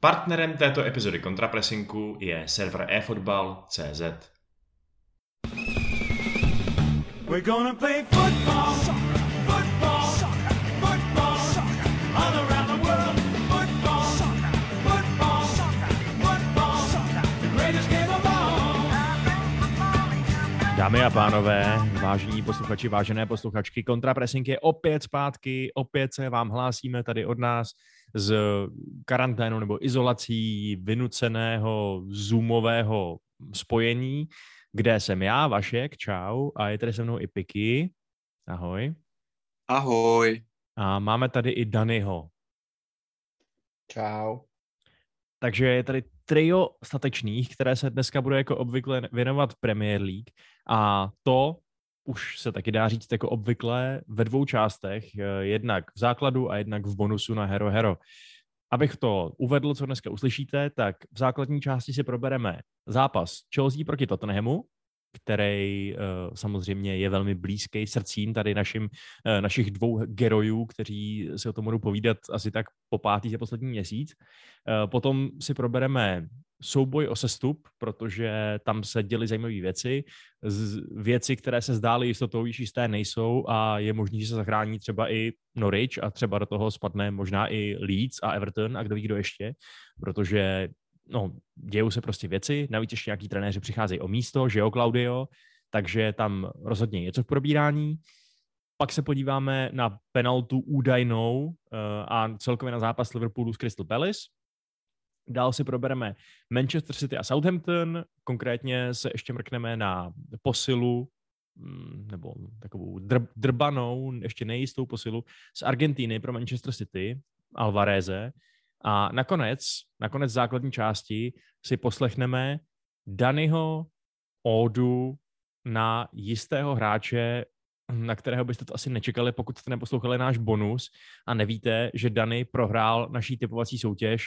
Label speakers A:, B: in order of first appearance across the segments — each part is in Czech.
A: Partnerem této epizody kontrapresinku je server eFootball.cz. We're gonna play football, football, football, all around the world. Football, football, football, the greatest game of all. Dámy a pánové, vážení posluchači, vážené posluchačky, kontrapressing je opět zpátky, opět se vám hlásíme tady od nás z karanténu nebo izolací vynuceného zoomového spojení, kde jsem já, Vašek, čau, a je tady se mnou i Piky. Ahoj.
B: Ahoj.
A: A máme tady i Danyho.
C: Čau.
A: Takže je tady trio statečných, které se dneska bude jako obvykle věnovat Premier League a to už se taky dá říct jako obvykle ve dvou částech, eh, jednak v základu a jednak v bonusu na Hero Hero. Abych to uvedl, co dneska uslyšíte, tak v základní části si probereme zápas Chelsea proti Tottenhamu, který uh, samozřejmě je velmi blízký srdcím tady našim, uh, našich dvou gerojů, kteří si o tom budou povídat asi tak po pátý za poslední měsíc. Potom si probereme souboj o sestup, protože tam se děly zajímavé věci, z, věci, které se zdály jistotou, již jisté nejsou a je možné, že se zachrání třeba i Norwich a třeba do toho spadne možná i Leeds a Everton a kdo ví, kdo ještě, protože no, dějou se prostě věci, navíc ještě nějaký trenéři přicházejí o místo, že jo, Claudio, takže tam rozhodně něco k probírání. Pak se podíváme na penaltu údajnou uh, a celkově na zápas Liverpoolu s Crystal Palace. Dál si probereme Manchester City a Southampton, konkrétně se ještě mrkneme na posilu, mm, nebo takovou drbanou, ještě nejistou posilu z Argentíny pro Manchester City, Alvareze. A nakonec, nakonec základní části si poslechneme Danyho ódu na jistého hráče, na kterého byste to asi nečekali, pokud jste neposlouchali náš bonus a nevíte, že Dany prohrál naší typovací soutěž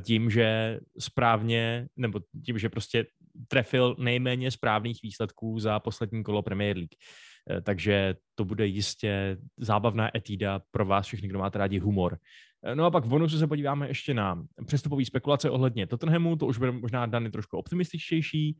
A: tím, že správně, nebo tím, že prostě trefil nejméně správných výsledků za poslední kolo Premier League. Eh, takže to bude jistě zábavná etída pro vás všechny, kdo máte rádi humor. Eh, no a pak v bonusu se podíváme ještě na přestupové spekulace ohledně Tottenhamu, to už bude možná dany trošku optimističtější.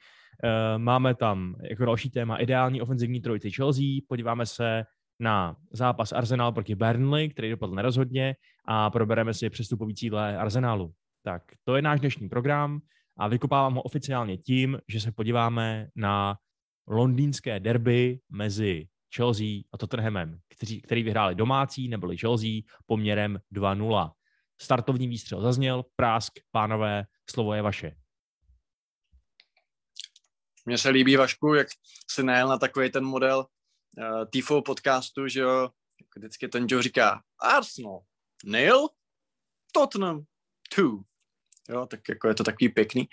A: Máme tam jako další téma ideální ofenzivní trojici Chelsea, podíváme se na zápas Arsenal proti Burnley, který dopadl nerozhodně a probereme si přestupový cíle Arsenalu. Tak to je náš dnešní program a vykopávám ho oficiálně tím, že se podíváme na londýnské derby mezi Chelsea a Tottenhamem, kteří, který vyhráli domácí, neboli Chelsea, poměrem 2-0. Startovní výstřel zazněl, prásk, pánové, slovo je vaše.
B: Mně se líbí, Vašku, jak se najel na takový ten model uh, TIFO podcastu, že jo, vždycky ten Joe říká Arsenal, nil, Tottenham, two. Jo, tak jako je to takový pěkný.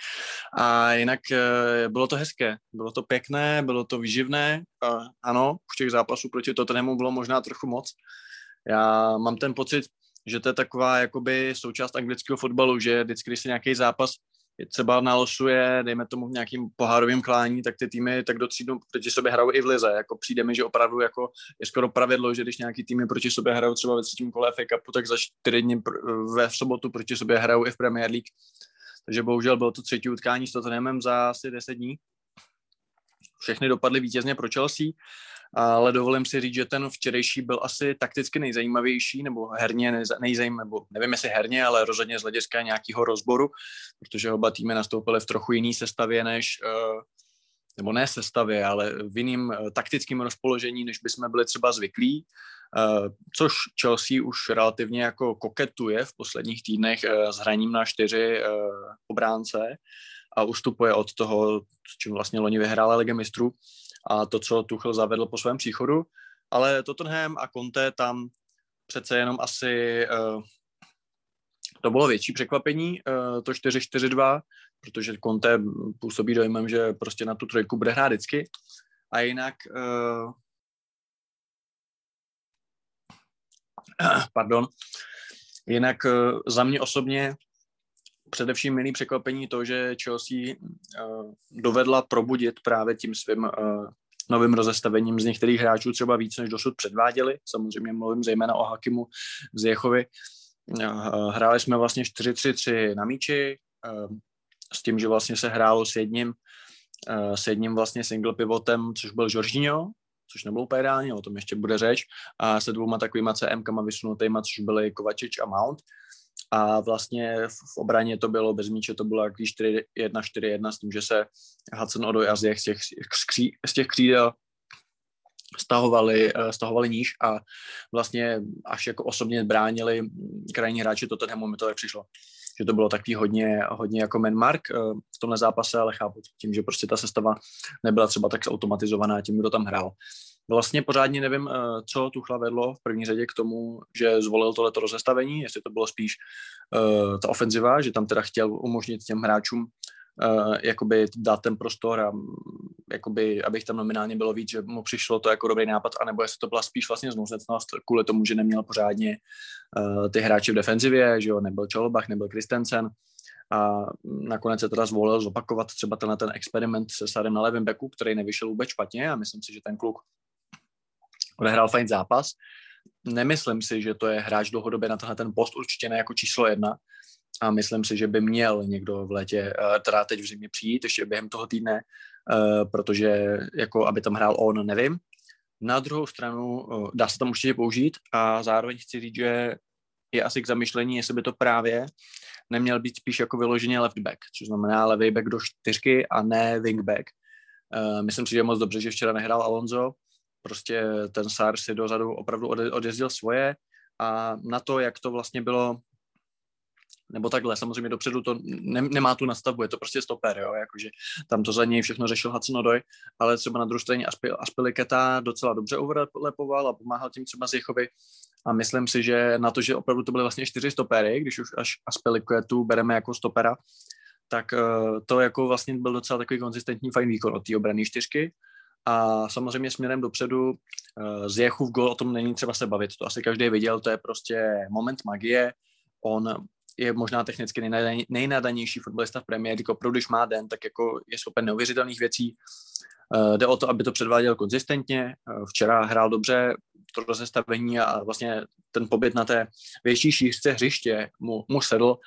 B: A jinak e, bylo to hezké, bylo to pěkné, bylo to výživné. A ano, už těch zápasů proti Tottenhamu bylo možná trochu moc. Já mám ten pocit, že to je taková jakoby součást anglického fotbalu, že vždycky, když se nějaký zápas třeba nalosuje, dejme tomu v nějakým pohárovým klání, tak ty týmy tak do tří proti sobě hrajou i v lize. Jako přijde mi, že opravdu jako je skoro pravidlo, že když nějaký týmy proti sobě hrajou třeba ve třetím kole FA Cupu, tak za čtyři dny ve sobotu proti sobě hrajou i v Premier League. Takže bohužel bylo to třetí utkání s Tottenhamem za asi deset dní. Všechny dopadly vítězně pro Chelsea ale dovolím si říct, že ten včerejší byl asi takticky nejzajímavější, nebo herně nejzajímavější, nebo nevím jestli herně, ale rozhodně z hlediska nějakého rozboru, protože oba týmy nastoupily v trochu jiný sestavě než, eh, nebo ne sestavě, ale v jiným eh, taktickém rozpoložení, než bychom byli třeba zvyklí, eh, což Chelsea už relativně jako koketuje v posledních týdnech s hraním na čtyři obránce a ustupuje od toho, s čím vlastně loni vyhrála Liga mistrů a to, co Tuchel zavedl po svém příchodu, ale Tottenham a Conte tam přece jenom asi uh, to bylo větší překvapení, uh, to 4-4-2, protože Conte působí dojmem, že prostě na tu trojku bude hrát vždycky. A jinak, uh, pardon, jinak za mě osobně především milý překvapení to, že Chelsea uh, dovedla probudit právě tím svým uh, novým rozestavením z některých hráčů třeba víc, než dosud předváděli. Samozřejmě mluvím zejména o Hakimu z Jechovi, hráli jsme vlastně 4-3-3 na míči, s tím, že vlastně se hrálo s jedním, s jedním vlastně single pivotem, což byl Jorginho, což nebylo úplně ideální, o tom ještě bude řeč, a se dvouma takovýma CM-kama vysunutýma, což byly Kovačič a Mount. A vlastně v obraně to bylo bez míče, to bylo jak 4-1-4-1 s tím, že se Hudson Odoj a z těch, z těch, křídel stahovali, eh, stahovali níž a vlastně až jako osobně bránili krajní hráči Tottenhamu, mi to tak přišlo že to bylo takový hodně, hodně jako manmark eh, v tomhle zápase, ale chápu tím, že prostě ta sestava nebyla třeba tak automatizovaná tím, kdo tam hrál. Vlastně pořádně nevím, eh, co Tuchla vedlo v první řadě k tomu, že zvolil tohleto rozestavení, jestli to bylo spíš uh, ta ofenziva, že tam teda chtěl umožnit těm hráčům uh, jakoby dát ten prostor a jakoby, abych tam nominálně bylo víc, že mu přišlo to jako dobrý nápad, anebo jestli to byla spíš vlastně znouzecnost kvůli tomu, že neměl pořádně uh, ty hráče v defenzivě, že jo, nebyl Čolobach, nebyl Kristensen a nakonec se teda zvolil zopakovat třeba tenhle ten experiment se Sarem na levém beku, který nevyšel vůbec špatně a myslím si, že ten kluk odehrál fajn zápas. Nemyslím si, že to je hráč dlouhodobě na tenhle ten post, určitě ne jako číslo jedna, a myslím si, že by měl někdo v létě, eh, teda teď v zimě přijít, ještě během toho týdne, eh, protože jako aby tam hrál on, nevím. Na druhou stranu eh, dá se tam určitě použít a zároveň chci říct, že je asi k zamyšlení, jestli by to právě neměl být spíš jako vyloženě left back, což znamená levý back do čtyřky a ne wing back. Myslím si, že je moc dobře, že včera nehrál Alonso, prostě ten Sár si dozadu opravdu odjezdil svoje a na to, jak to vlastně bylo nebo takhle, samozřejmě dopředu to ne, nemá tu nastavbu, je to prostě stoper, jo, jakože tam to za něj všechno řešil Hudson Odoj, ale třeba na druhé straně Aspiliketa docela dobře overlepoval a pomáhal tím třeba Zjechovi a myslím si, že na to, že opravdu to byly vlastně čtyři stopery, když už až Aspiliketu bereme jako stopera, tak uh, to jako vlastně byl docela takový konzistentní fajn výkon od té obrany čtyřky a samozřejmě směrem dopředu uh, z Jechu v gol o tom není třeba se bavit, to asi každý viděl, to je prostě moment magie, on je možná technicky nejnadanější fotbalista v Premier League, opravdu když má den, tak jako je schopen neuvěřitelných věcí. Uh, jde o to, aby to předváděl konzistentně. Uh, včera hrál dobře to rozestavení a vlastně ten pobyt na té větší šířce hřiště mu, mu sedl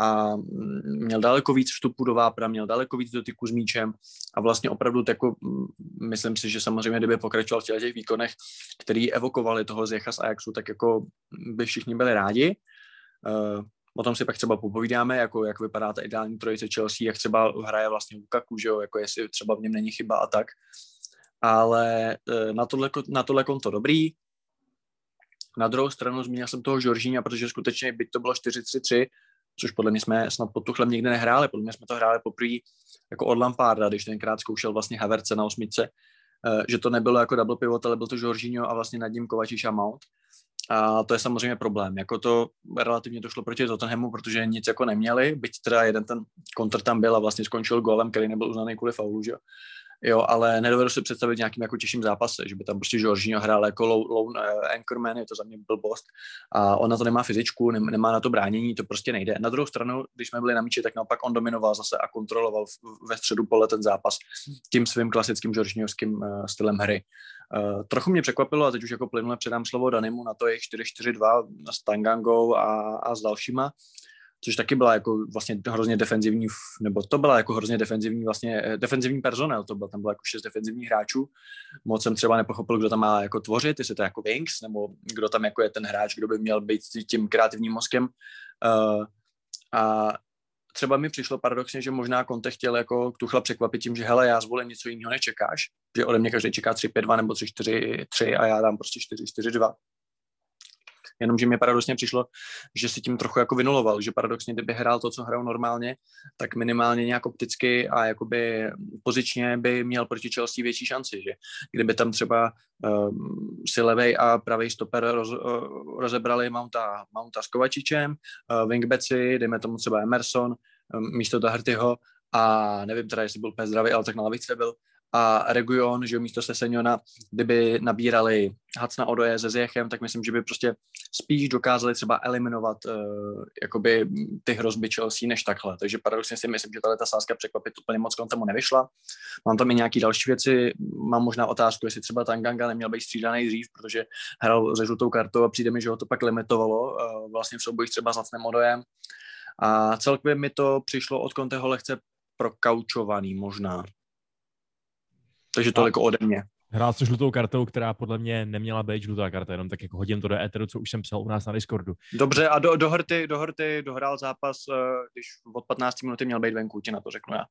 B: a mm, měl daleko víc vstupu do vápra, měl daleko víc dotyku s míčem a vlastně opravdu jako, mm, myslím si, že samozřejmě, kdyby pokračoval v těch výkonech, který evokovali toho Zecha z Ajaxu, tak jako by všichni byli rádi. Uh, O tom si pak třeba popovídáme, jako jak vypadá ta ideální trojice Chelsea, jak třeba hraje vlastně Lukaku, že jo, jako jestli třeba v něm není chyba a tak. Ale e, na tohle, na tohle konto dobrý. Na druhou stranu zmínil jsem toho Žoržíňa, protože skutečně byť to bylo 4-3-3, což podle mě jsme snad pod Tuchlem nikdy nehráli, podle mě jsme to hráli poprvé jako od Lamparda, když tenkrát zkoušel vlastně Haverce na osmice, e, že to nebylo jako double pivot, ale byl to Žoržíňo a vlastně nad ním Kovačič a Mount. A to je samozřejmě problém. Jako to relativně došlo proti Tottenhamu, protože nic jako neměli, byť teda jeden ten kontr tam byl a vlastně skončil golem, který nebyl uznaný kvůli faulu, že? Jo, ale nedovedu si představit nějakým jako těžším zápase, že by tam prostě Jorginho hrál jako lone uh, anchorman, je to za mě blbost. A on na to nemá fyzičku, nemá na to bránění, to prostě nejde. Na druhou stranu, když jsme byli na míči, tak naopak on dominoval zase a kontroloval ve středu pole ten zápas tím svým klasickým Jorginhovským uh, stylem hry. Uh, trochu mě překvapilo, a teď už jako plynule předám slovo Danimu na to jejich 4-4-2 s Tangangou a, a s dalšíma, což taky byla jako vlastně hrozně defenzivní, nebo to byla jako hrozně defenzivní vlastně, eh, defenzivní personel, to byl, tam bylo jako šest defenzivních hráčů, moc jsem třeba nepochopil, kdo tam má jako tvořit, jestli to je jako Wings, nebo kdo tam jako je ten hráč, kdo by měl být tím kreativním mozkem. Uh, a třeba mi přišlo paradoxně, že možná Conte chtěl jako Tuchla překvapit tím, že hele, já zvolím něco jiného nečekáš, že ode mě každý čeká 3-5-2 nebo 3-4-3 a já dám prostě 4-4-2. Jenomže mi paradoxně přišlo, že si tím trochu jako vynuloval, že paradoxně, kdyby hrál to, co hrál normálně, tak minimálně nějak opticky a jakoby pozičně by měl proti Chelsea větší šanci, že? Kdyby tam třeba um, si levej a pravý stoper roz, uh, rozebrali Mounta, Mounta s Kovačičem, uh, wingbacki, dejme tomu třeba Emerson, um, místo Dahrtyho a nevím teda, jestli byl úplně zdravý, ale tak na lavice byl a Region, že místo Seseniona, kdyby nabírali Hacna Odoje se Zjechem, tak myslím, že by prostě spíš dokázali třeba eliminovat uh, jakoby ty hrozby Chelsea než takhle. Takže paradoxně si myslím, že ta sázka překvapit úplně moc tomu nevyšla. Mám tam i nějaké další věci. Mám možná otázku, jestli třeba Tanganga neměl být střídaný dřív, protože hrál se žlutou kartou a přijde mi, že ho to pak limitovalo uh, vlastně v soubojích třeba s Hacnem Odojem. A celkově mi to přišlo od Conteho lehce prokaučovaný možná. Takže toliko ode mě.
A: Hrál se žlutou kartou, která podle mě neměla být žlutá karta, jenom tak jako hodím to do éteru, co už jsem psal u nás na Discordu.
B: Dobře, a do, do, hrty, do hrty dohrál zápas, eh, když od 15 minuty měl být venku, ti na to řeknu já.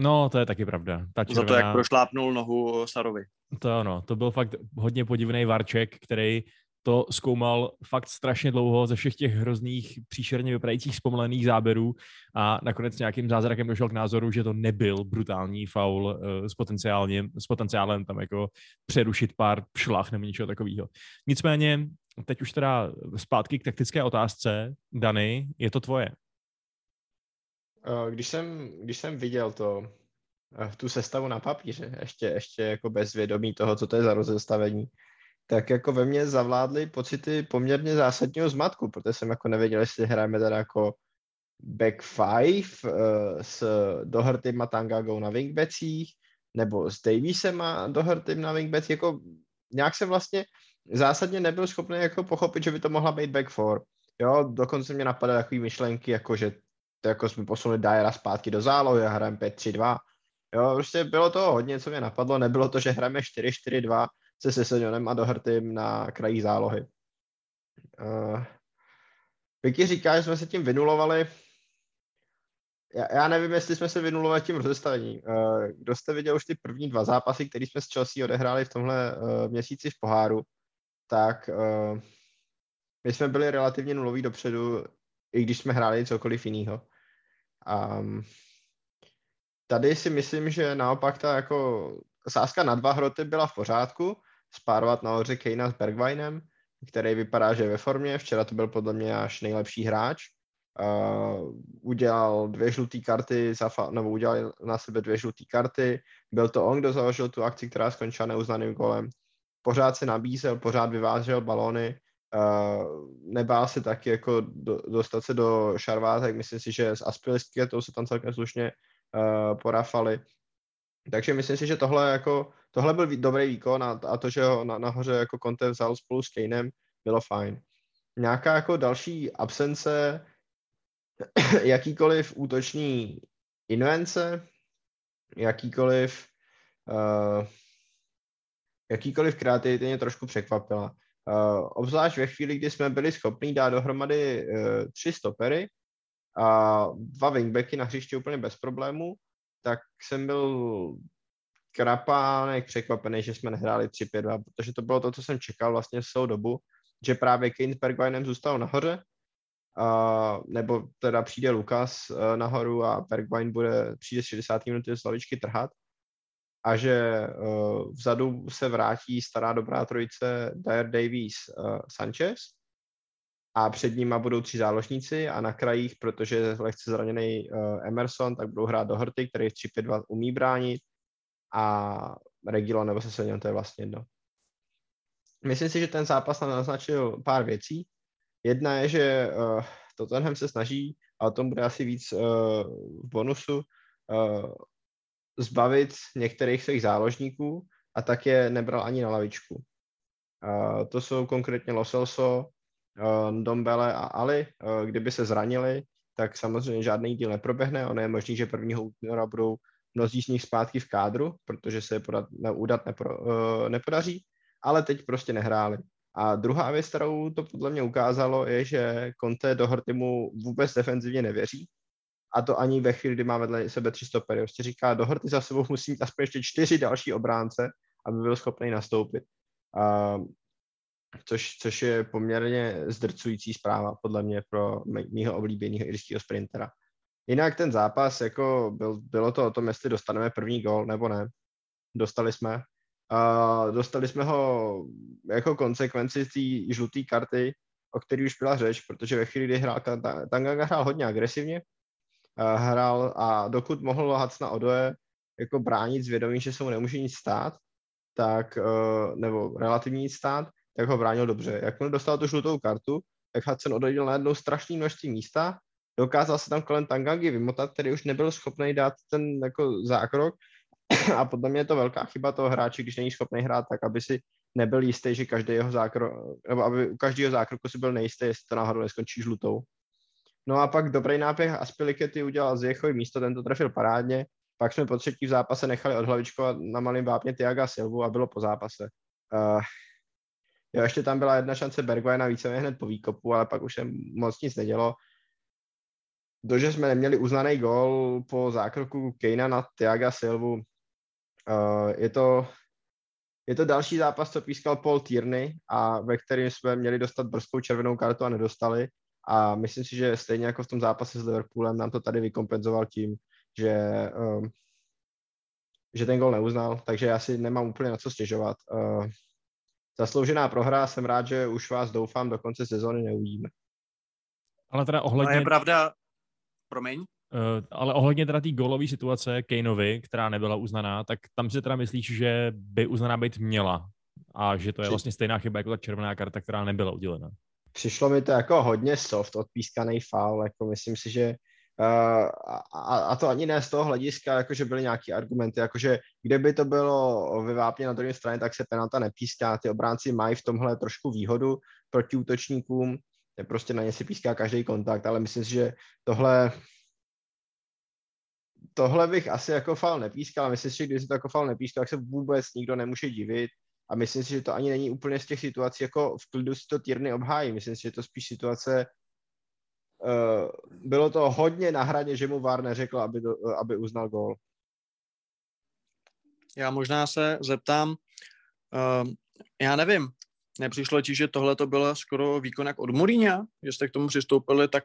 A: No, to je taky pravda.
B: Ta červená... Za to, jak prošlápnul nohu Sarovi.
A: To ano, to byl fakt hodně podivný varček, který to zkoumal fakt strašně dlouho ze všech těch hrozných, příšerně vypadajících zpomalených záběrů a nakonec nějakým zázrakem došel k názoru, že to nebyl brutální faul uh, s, potenciálně, s potenciálem tam jako přerušit pár šlach nebo něčeho takového. Nicméně, teď už teda zpátky k taktické otázce. Dany, je to tvoje.
C: Eh, když jsem, když jsem viděl to, eh, tu sestavu na papíře, ještě, ještě jako bez vědomí toho, co to je za rozestavení, tak jako ve mně zavládly pocity poměrně zásadního zmatku, protože jsem jako nevěděl, jestli hrajeme teda jako back five uh, s dohrtým a Tangagou na wingbacích, nebo s Davisem a dohrtým na wingbacích, jako nějak jsem vlastně zásadně nebyl schopný jako pochopit, že by to mohla být back four. Jo, dokonce mě napadaly takové myšlenky, jako že jako jsme posunuli Dyera zpátky do zálohy a hrajeme 5-3-2. Jo, prostě bylo to hodně, co mě napadlo, nebylo to, že hrajeme 4-4-2, se Sesenionem a Dohrtym na kraji zálohy. Uh, Vicky říká, že jsme se tím vynulovali. Já, já nevím, jestli jsme se vynulovali tím rozestavením. Uh, kdo jste viděl už ty první dva zápasy, které jsme s Chelsea odehráli v tomhle uh, měsíci v poháru, tak uh, my jsme byli relativně nuloví dopředu, i když jsme hráli cokoliv jiného. Um, tady si myslím, že naopak ta jako sázka na dva hroty byla v pořádku, spárovat nahoře Kejna s Bergwinem, který vypadá, že je ve formě. Včera to byl podle mě až nejlepší hráč. Uh, udělal dvě žluté karty, za, nebo udělal na sebe dvě žluté karty. Byl to on, kdo založil tu akci, která skončila neuznaným golem. Pořád se nabízel, pořád vyvážel balony, uh, nebál se taky jako do, dostat se do šarvátek. Myslím si, že s Aspiliskietou se tam celkem slušně uh, porafali. Takže myslím si, že tohle, jako, tohle byl dobrý výkon a, a to, že ho na, nahoře jako Conte vzal spolu s Kaneem, bylo fajn. Nějaká jako další absence jakýkoliv útoční invence, jakýkoliv uh, jakýkoliv kreativity mě trošku překvapila. Uh, obzvlášť ve chvíli, kdy jsme byli schopni dát dohromady uh, tři stopery a dva wingbacky na hřiště úplně bez problémů, tak jsem byl krapánek překvapený, že jsme nehráli 3-5-2, protože to bylo to, co jsem čekal vlastně v celou dobu, že právě Kane s Bergwinem zůstal nahoře, a, nebo teda přijde Lukas uh, nahoru a Bergwine bude, přijde z 60. minuty z lavičky trhat a že uh, vzadu se vrátí stará dobrá trojice Dyer Davies uh, Sanchez a před nima budou tři záložníci a na krajích, protože je lehce zraněný uh, Emerson, tak budou hrát Dohrty, který v 3-5-2 umí bránit a Regilo nebo Sesenion, to je vlastně jedno. Myslím si, že ten zápas nám naznačil pár věcí. Jedna je, že uh, Tottenham se snaží, a o tom bude asi víc uh, v bonusu, uh, zbavit některých svých záložníků a tak je nebral ani na lavičku. Uh, to jsou konkrétně Loselso, uh, Dombele a Ali. Uh, kdyby se zranili, tak samozřejmě žádný díl neproběhne. Ono je možný, že 1. února budou mnozí z nich zpátky v kádru, protože se je podat, ne, udat nepro, uh, nepodaří, ale teď prostě nehráli. A druhá věc, kterou to podle mě ukázalo, je, že Conte do Hortimu vůbec defenzivně nevěří. A to ani ve chvíli, kdy má vedle sebe tři stopery. Prostě říká, do Horty za sebou musí mít aspoň ještě čtyři další obránce, aby byl schopný nastoupit. Uh, což, což je poměrně zdrcující zpráva podle mě pro mýho oblíbeného irského sprintera. Jinak ten zápas, jako byl, bylo to o tom, jestli dostaneme první gol nebo ne. Dostali jsme. Uh, dostali jsme ho jako konsekvenci té žluté karty, o který už byla řeč, protože ve chvíli, kdy hrál, Tanganga hrál hodně agresivně, hrál a dokud mohl lohat na Odoje, jako bránit s vědomím, že se mu nemůže nic stát, tak, uh, nebo relativně nic stát, tak ho bránil dobře. Jak on dostal tu žlutou kartu, tak Hudson odhodil jednou strašné množství místa, dokázal se tam kolem Tangangi vymotat, který už nebyl schopný dát ten jako zákrok a podle mě je to velká chyba toho hráče, když není schopný hrát tak, aby si nebyl jistý, že každý jeho zákrok, nebo aby u každého zákroku si byl nejistý, jestli to náhodou neskončí žlutou. No a pak dobrý nápěch Aspilikety udělal z Jechovy místo, ten to trefil parádně. Pak jsme po třetí v zápase nechali od na malém vápně Tiaga Silvu a bylo po zápase. Uh, jo, ještě tam byla jedna šance Bergwajna více hned po výkopu, ale pak už se moc nic nedělo. To, že jsme neměli uznaný gol po zákroku Kejna na Tiaga Silvu, uh, je to je to další zápas, co pískal Paul Tierney a ve kterém jsme měli dostat brzkou červenou kartu a nedostali. A myslím si, že stejně jako v tom zápase s Liverpoolem nám to tady vykompenzoval tím, že, um, že ten gol neuznal, takže já si nemám úplně na co stěžovat. Uh, zasloužená prohra, jsem rád, že už vás doufám do konce sezóny neuvidíme.
A: Ale teda ohledně...
B: A je pravda, promiň,
A: Uh, ale ohledně teda té golové situace Kaneovi, která nebyla uznaná, tak tam si teda myslíš, že by uznaná být měla a že to je vlastně stejná chyba jako ta červená karta, která nebyla udělena.
C: Přišlo mi to jako hodně soft, odpískaný foul, jako myslím si, že uh, a, a, to ani ne z toho hlediska, jako že byly nějaké argumenty, jakože kdyby to bylo ve vápně na druhé straně, tak se penalta nepíská, ty obránci mají v tomhle trošku výhodu proti útočníkům, prostě na ně si píská každý kontakt, ale myslím si, že tohle tohle bych asi jako fal nepískal. Myslím si, že když se to jako fal nepískal, tak se vůbec nikdo nemůže divit. A myslím si, že to ani není úplně z těch situací, jako v klidu si to Tyrny obhájí. Myslím si, že to spíš situace, bylo to hodně na hraně, že mu VAR neřekl, aby, uh, aby uznal gól.
B: Já možná se zeptám, uh, já nevím, nepřišlo ti, že tohle to bylo skoro výkon jak od Mourinha, že jste k tomu přistoupili tak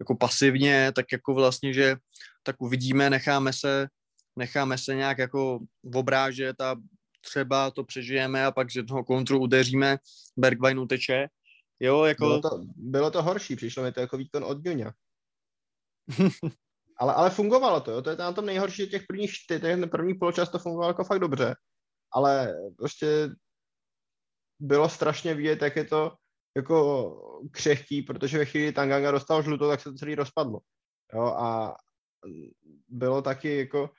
B: jako pasivně, tak jako vlastně, že tak uvidíme, necháme se, necháme se nějak jako obrážet a třeba to přežijeme a pak z jednoho kontru udeříme, Bergwijn uteče. Jo, jako...
C: Bylo to, bylo to horší, přišlo mi to jako výkon od Junia. ale, ale fungovalo to, jo, to je na tom nejhorší, že těch prvních čtyř, ten první poločas to fungovalo jako fakt dobře, ale prostě bylo strašně vidět, jak je to jako křehký, protože ve chvíli Tanganga dostal žlutou, tak se to celý rozpadlo. Jo, a bylo taky jako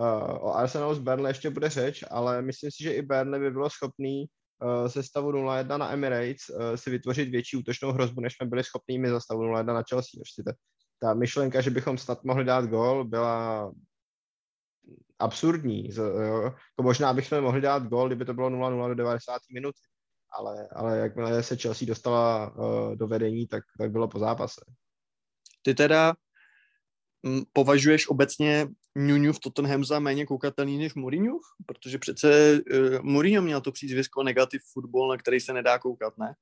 C: uh, o Arsenalu z Burnley ještě bude řeč, ale myslím si, že i Burnley by bylo schopný uh, se stavu 0-1 na Emirates uh, si vytvořit větší útočnou hrozbu, než jsme byli schopní my za stavu 0-1 na Chelsea. Prostě ta, ta myšlenka, že bychom snad mohli dát gol, byla absurdní. Jo. Jako možná bychom mohli dát gol, kdyby to bylo 0-0 do 90. minuty ale, ale jakmile se Chelsea dostala uh, do vedení, tak, tak bylo po zápase.
B: Ty teda považuješ obecně Nunu v Tottenham za méně koukatelný než Mourinho? Protože přece uh, Mourinho měl to přízvisko negativ fotbal, na který se nedá koukat, ne?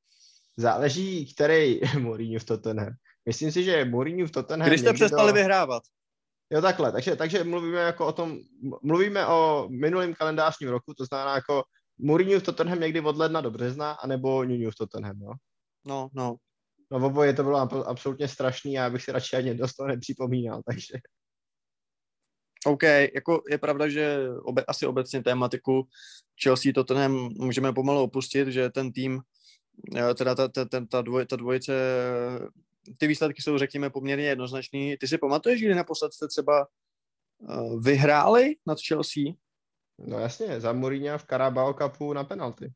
C: Záleží, který Mourinho v Tottenham. Myslím si, že Mourinho v Tottenham...
B: Když jste přestali do... vyhrávat.
C: Jo, takhle. Takže, takže mluvíme jako o tom, mluvíme o minulém kalendářním roku, to znamená jako Mourinho v Tottenham někdy od ledna do března, anebo Nunu v Tottenham, no?
B: No, no.
C: No v oboje to bylo absolutně strašný a já bych si radši ani dost toho nepřipomínal, takže...
B: OK, jako je pravda, že obe, asi obecně tématiku Chelsea Tottenham můžeme pomalu opustit, že ten tým, eh, teda ta, ta, ta, ta, dvoj, ta dvojice, ty výsledky jsou, řekněme, poměrně jednoznačný. Ty si pamatuješ, kdy naposled jste třeba uh, vyhráli nad Chelsea?
C: No jasně, za Mourinho v Carabao Cupu na penalty.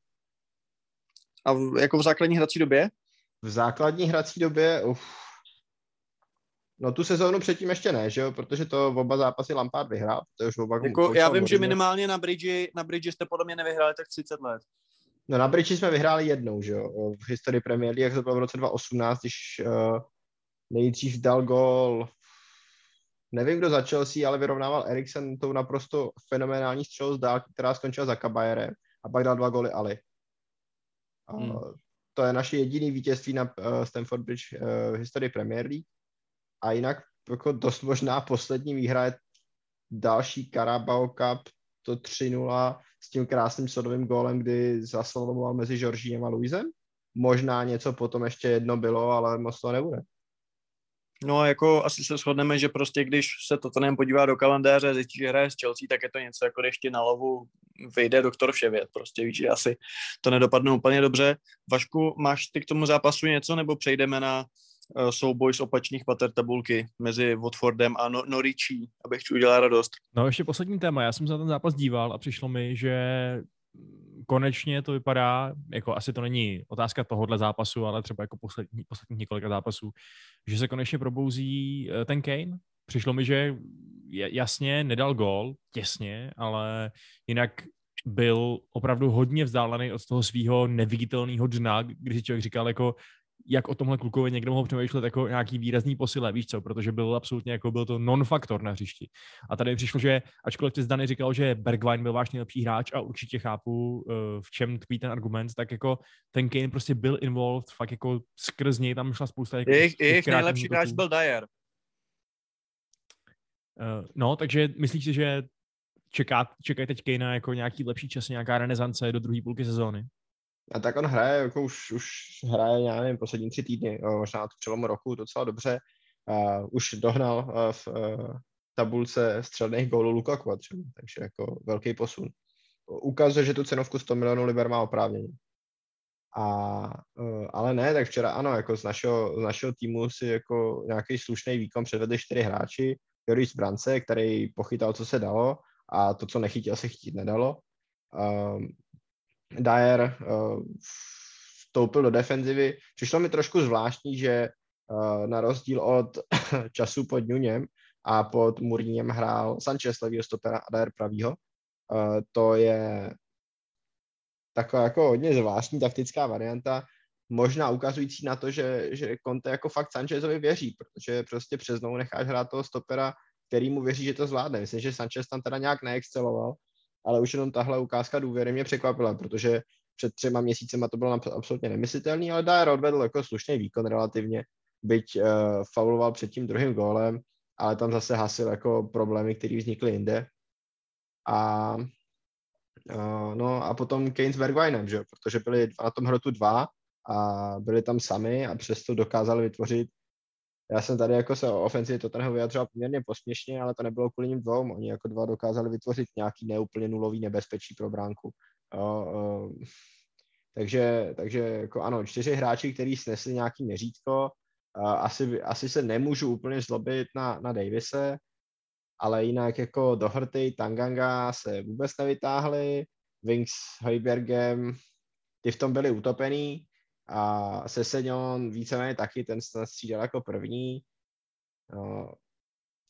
B: A v, jako v základní hrací době?
C: V základní hrací době, uf. No tu sezónu předtím ještě ne, že jo, protože to oba zápasy Lampard vyhrál. To je už oba
B: jako, já vím, že minimálně na Bridge, na Bridge jste podle mě nevyhráli tak 30 let.
C: No na Bridge jsme vyhráli jednou, že jo, v historii Premier League, jak to bylo v roce 2018, když uh, nejdřív dal gol nevím, kdo za Chelsea, ale vyrovnával Eriksen tou naprosto fenomenální střelou z dálky, která skončila za Kabajerem a pak dal dva goly Ali. A hmm. To je naše jediné vítězství na uh, Stamford Bridge uh, v historii Premier League. A jinak jako dost možná poslední výhra je další Carabao Cup, to 3-0 s tím krásným sodovým gólem, kdy zaslaloval mezi Georgiem a Luisem. Možná něco potom ještě jedno bylo, ale moc to nebude.
B: No jako asi se shodneme, že prostě když se Tottenham podívá do kalendáře zjistí, že hraje s Chelsea, tak je to něco jako když ti na lovu vyjde doktor Vševět. Prostě víš, že asi to nedopadne úplně dobře. Vašku, máš ty k tomu zápasu něco, nebo přejdeme na uh, souboj z opačných pater tabulky mezi Watfordem a no- Norwichí, abych ti udělal radost?
A: No ještě poslední téma. Já jsem se na ten zápas díval a přišlo mi, že konečně to vypadá, jako asi to není otázka tohohle zápasu, ale třeba jako poslední, poslední několika zápasů, že se konečně probouzí eh, ten Kane. Přišlo mi, že jasně nedal gol, těsně, ale jinak byl opravdu hodně vzdálený od toho svého neviditelného dna, když si člověk říkal, jako jak o tomhle klukovi někdo mohl přemýšlet jako nějaký výrazný posile, víš co, protože byl absolutně jako byl to non-faktor na hřišti. A tady přišlo, že ačkoliv ty Zdany říkal, že Bergwijn byl váš nejlepší hráč a určitě chápu, eh, v čem tkví ten argument, tak jako ten Kane prostě byl involved, fakt jako skrz něj tam šla spousta. Jako
B: jejich, jejich nejlepší hráč byl Dyer.
A: Uh, no, takže myslíš si, že čeká, čekají teď Kane jako nějaký lepší čas, nějaká renesance do druhé půlky sezóny?
C: A tak on hraje, jako už, už hraje, já nevím, poslední tři týdny, možná to přelomu roku docela dobře. Uh, už dohnal uh, v uh, tabulce střelných gólů Lukaku třeba, takže jako velký posun. Ukazuje, že tu cenovku 100 milionů liber má oprávnění. A, uh, ale ne, tak včera ano, jako z našeho, z našeho týmu si jako nějaký slušný výkon předvedli čtyři hráči, Joris Brance, který pochytal, co se dalo a to, co nechytil, se chtít nedalo. Um, Dyer uh, vstoupil do defenzivy. Přišlo mi trošku zvláštní, že uh, na rozdíl od času pod Nuněm a pod Murníjem hrál Sanchez levýho stopera a Dyer pravýho. Uh, to je taková jako hodně zvláštní taktická varianta, možná ukazující na to, že, že Conte jako fakt Sanchezovi věří, protože prostě přes necháš hrát toho stopera, který mu věří, že to zvládne. Myslím, že Sanchez tam teda nějak neexceloval, ale už jenom tahle ukázka důvěry mě překvapila, protože před třema měsícema to bylo absolutně nemyslitelný, ale Dyer odvedl jako slušný výkon relativně, byť uh, fauloval před tím druhým gólem, ale tam zase hasil jako problémy, které vznikly jinde. A uh, no a potom Kane s Bergwijnem, že? protože byli na tom hrotu dva a byli tam sami a přesto dokázali vytvořit já jsem tady jako se o ofenzivě Tottenhamu vyjadřoval poměrně posměšně, ale to nebylo kvůli ním dvou. Oni jako dva dokázali vytvořit nějaký neúplně nulový nebezpečí pro bránku. Jo, uh, takže, takže jako ano, čtyři hráči, kteří snesli nějaký měřítko. Uh, asi, asi se nemůžu úplně zlobit na, na Davise, ale jinak jako Doherty, Tanganga se vůbec nevytáhli. Wings s Hojbergem, ty v tom byli utopený, a Sesenion víceméně taky, ten střídal jako první. No,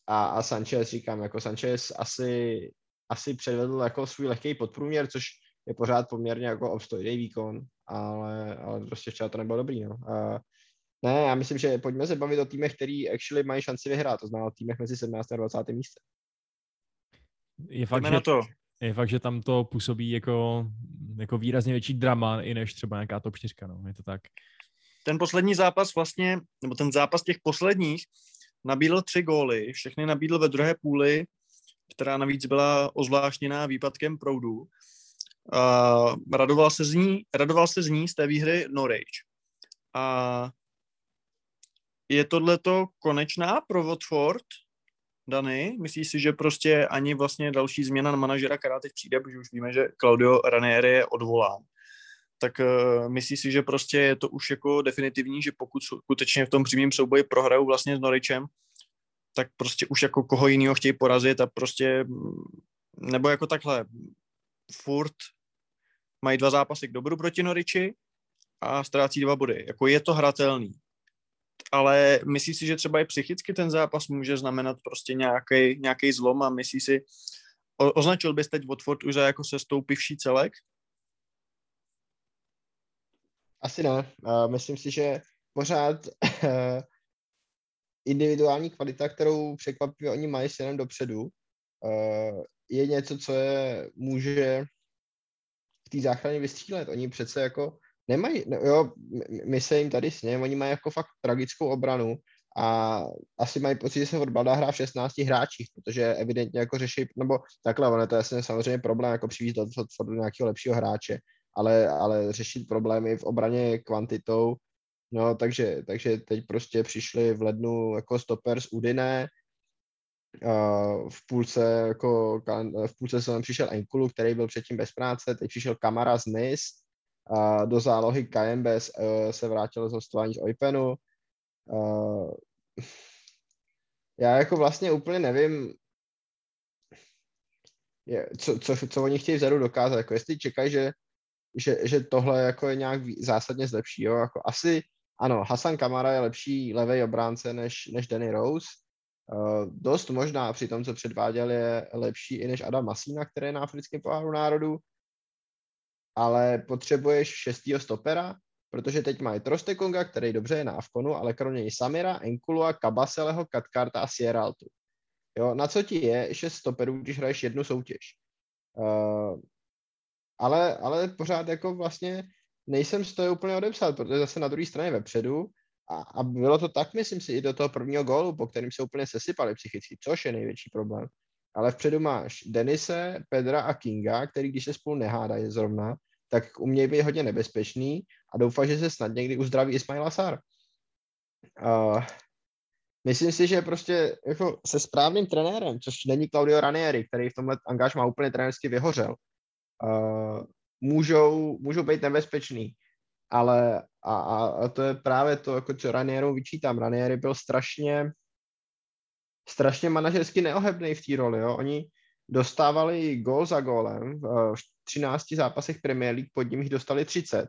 C: a, a Sanchez, říkám, jako Sanchez asi, asi předvedl jako svůj lehký podprůměr, což je pořád poměrně jako obstojný výkon, ale, ale prostě včera to nebylo dobrý. No. A, ne, já myslím, že pojďme se bavit o týmech, který actually mají šanci vyhrát, to znamená o týmech mezi 17. a 20. místem.
A: Je fakt, že, to. Je fakt, že tam to působí jako jako výrazně větší drama, i než třeba nějaká top 4, no, je to tak.
B: Ten poslední zápas vlastně, nebo ten zápas těch posledních, nabídl tři góly, všechny nabídl ve druhé půli, která navíc byla ozvláštněná výpadkem proudu. A radoval se z ní, radoval se z ní z té výhry Norwich. A je tohleto konečná pro Watford, Dany? Myslíš si, že prostě ani vlastně další změna na manažera, která teď přijde, protože už víme, že Claudio Ranieri je odvolán, tak uh, myslíš si, že prostě je to už jako definitivní, že pokud skutečně v tom přímém souboji prohrajou vlastně s Noricem, tak prostě už jako koho jiného chtějí porazit a prostě, mm, nebo jako takhle, furt mají dva zápasy k dobru proti Noriči a ztrácí dva body. Jako je to hratelný ale myslíš si, že třeba i psychicky ten zápas může znamenat prostě nějaký, nějaký zlom a myslíš si, o, označil bys teď Watford už za jako se stoupivší celek?
C: Asi ne. Myslím si, že pořád uh, individuální kvalita, kterou překvapivě oni mají jenom dopředu, uh, je něco, co je může v té záchraně vystřílet. Oni přece jako nemají, no jo, my se jim tady sněm, oni mají jako fakt tragickou obranu a asi mají pocit, že se fotbal hrá v 16 hráčích, protože evidentně jako řeší, nebo takhle, ono to je samozřejmě problém jako přivízt do, do, nějakého lepšího hráče, ale, ale řešit problémy v obraně kvantitou No, takže, takže teď prostě přišli v lednu jako stoper z Udine, v půlce, jako, v půlce jsem přišel Enkulu, který byl předtím bez práce, teď přišel Kamara z NIS, do zálohy KMB e, se vrátil z hostování z Oipenu. Já jako vlastně úplně nevím, co, co, co oni chtějí vzadu dokázat, jako jestli čekají, že, že, že tohle jako je nějak zásadně zlepší, jo, jako asi ano, Hasan Kamara je lepší levý obránce než, než Danny Rose, Uh, dost možná při tom, co předváděl, je lepší i než Adam Masína, který je na africkém poháru národů, ale potřebuješ šestýho stopera, protože teď mají Trostekonga, který dobře je na Avkonu, ale kromě něj Samira, Enkulua, Kabaseleho, Katkarta a Sierraltu. Jo, na co ti je šest stoperů, když hraješ jednu soutěž? Uh, ale, ale pořád jako vlastně nejsem z toho úplně odepsat, protože zase na druhé straně vepředu a, a bylo to tak, myslím si, i do toho prvního gólu, po kterým se úplně sesypali psychicky, což je největší problém. Ale vpředu máš Denise, Pedra a Kinga, který když se spolu nehádají zrovna, tak umějí být hodně nebezpečný a doufám, že se snad někdy uzdraví Ismail Asar. Uh, myslím si, že prostě jako se správným trenérem, což není Claudio Ranieri, který v tomhle angažmá úplně trenérsky vyhořel, uh, můžou, můžou být nebezpeční ale a, a, a to je právě to, jako co Ranieru vyčítám. Ranieri byl strašně strašně manažersky neohebný v té roli. Jo. Oni dostávali gól za gólem 13 zápasech Premier League, pod ním jich dostali 30.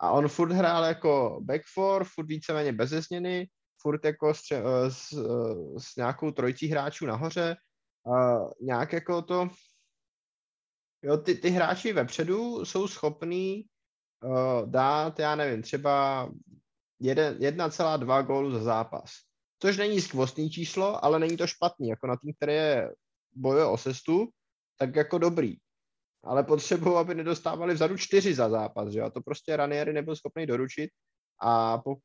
C: A on furt hrál jako back four, furt víceméně bez změny, furt jako s, s, s nějakou trojicí hráčů nahoře. A nějak jako to... Jo, ty, ty hráči vepředu jsou schopní uh, dát, já nevím, třeba 1,2 gólu za zápas. Což není skvostný číslo, ale není to špatný. Jako na tým, který je bojuje o sestu, tak jako dobrý. Ale potřebují, aby nedostávali vzadu čtyři za zápas, že? A to prostě Ranieri nebyl schopný doručit. A, po,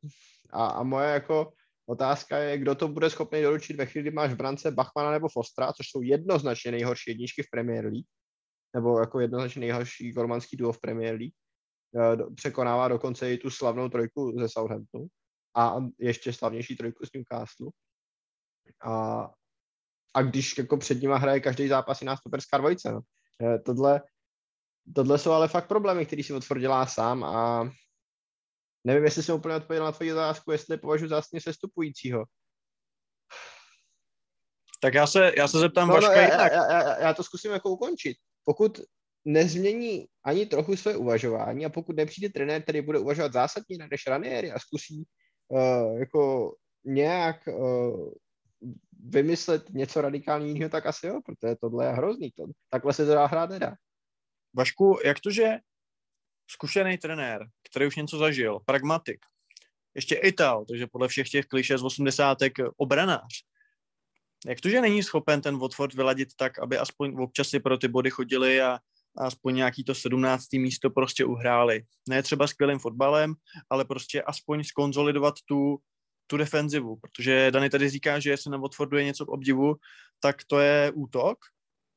C: a, a moje jako otázka je, kdo to bude schopný doručit ve chvíli, kdy máš v brance Bachmana nebo Fostra, což jsou jednoznačně nejhorší jedničky v Premier League, nebo jako jednoznačně nejhorší golmanský duo v Premier League. Eh, překonává dokonce i tu slavnou trojku ze Southamptonu a ještě slavnější trojku z Newcastle. A, a když jako před nima hraje každý zápas jiná stoperská dvojice. No. Eh, tohle, tohle jsou ale fakt problémy, které si otvrdila sám a nevím, jestli jsem úplně odpověděl na tvoji otázku, jestli považuji za vlastně sestupujícího.
B: Tak já se, já se zeptám
C: no, no, já, já, já, já, to zkusím jako ukončit. Pokud nezmění ani trochu své uvažování a pokud nepřijde trenér, který bude uvažovat zásadně než Ranieri a zkusí uh, jako nějak uh, vymyslet něco radikálního, tak asi jo, protože tohle je hrozný. To, takhle se to dá hrát nedá.
B: Vašku, jak to, že zkušený trenér, který už něco zažil, pragmatik, ještě Ital, takže podle všech těch kliše z 80. obranář, jak to, že není schopen ten Watford vyladit tak, aby aspoň občas si pro ty body chodili a aspoň nějaký to 17. místo prostě uhráli. Ne třeba skvělým fotbalem, ale prostě aspoň skonzolidovat tu, tu defenzivu, protože Dany tady říká, že jestli na Watfordu je něco k obdivu, tak to je útok,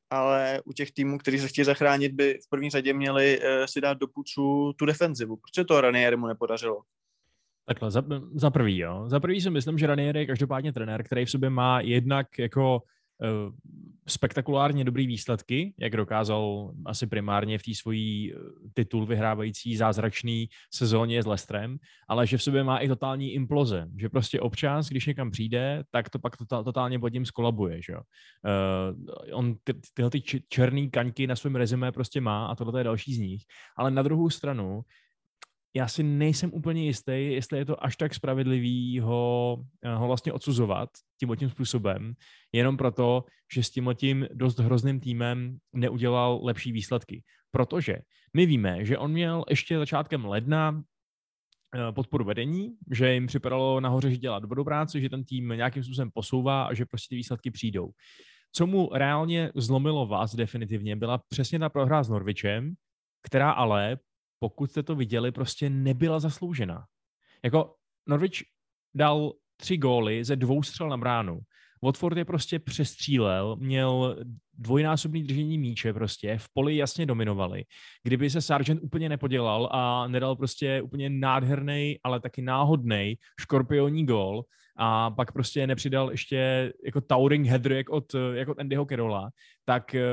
B: ale u těch týmů, kteří se chtějí zachránit, by v první řadě měli uh, si dát do pucu tu defenzivu. Proč se to Ranieri mu nepodařilo?
A: Takhle, za, za prvý, jo. Za prvý si myslím, že Ranieri je každopádně trenér, který v sobě má jednak jako Eh, spektakulárně dobrý výsledky, jak dokázal asi primárně v té svojí eh, titul vyhrávající zázračný sezóně s Lestrem, ale že v sobě má i totální imploze, že prostě občas, když někam přijde, tak to pak to, totálně pod ním skolabuje, že. Uh, on ty, tyhle ty černý kaňky na svém rezime prostě má a tohle je další z nich, ale na druhou stranu já si nejsem úplně jistý, jestli je to až tak spravedlivý ho, eh, ho vlastně odsuzovat tím tím způsobem, jenom proto, že s tím tím dost hrozným týmem neudělal lepší výsledky. Protože my víme, že on měl ještě začátkem ledna eh, podporu vedení, že jim připadalo nahoře, že dělá dobrou práci, že ten tým nějakým způsobem posouvá a že prostě ty výsledky přijdou. Co mu reálně zlomilo vás definitivně, byla přesně ta prohra s Norvičem, která ale pokud jste to viděli, prostě nebyla zasloužená. Jako Norwich dal tři góly ze dvou střel na bránu. Watford je prostě přestřílel, měl dvojnásobný držení míče prostě, v poli jasně dominovali. Kdyby se Sargent úplně nepodělal a nedal prostě úplně nádherný, ale taky náhodný škorpioní gol a pak prostě nepřidal ještě jako towering header jak od, jak od Andyho Carola, tak, eh,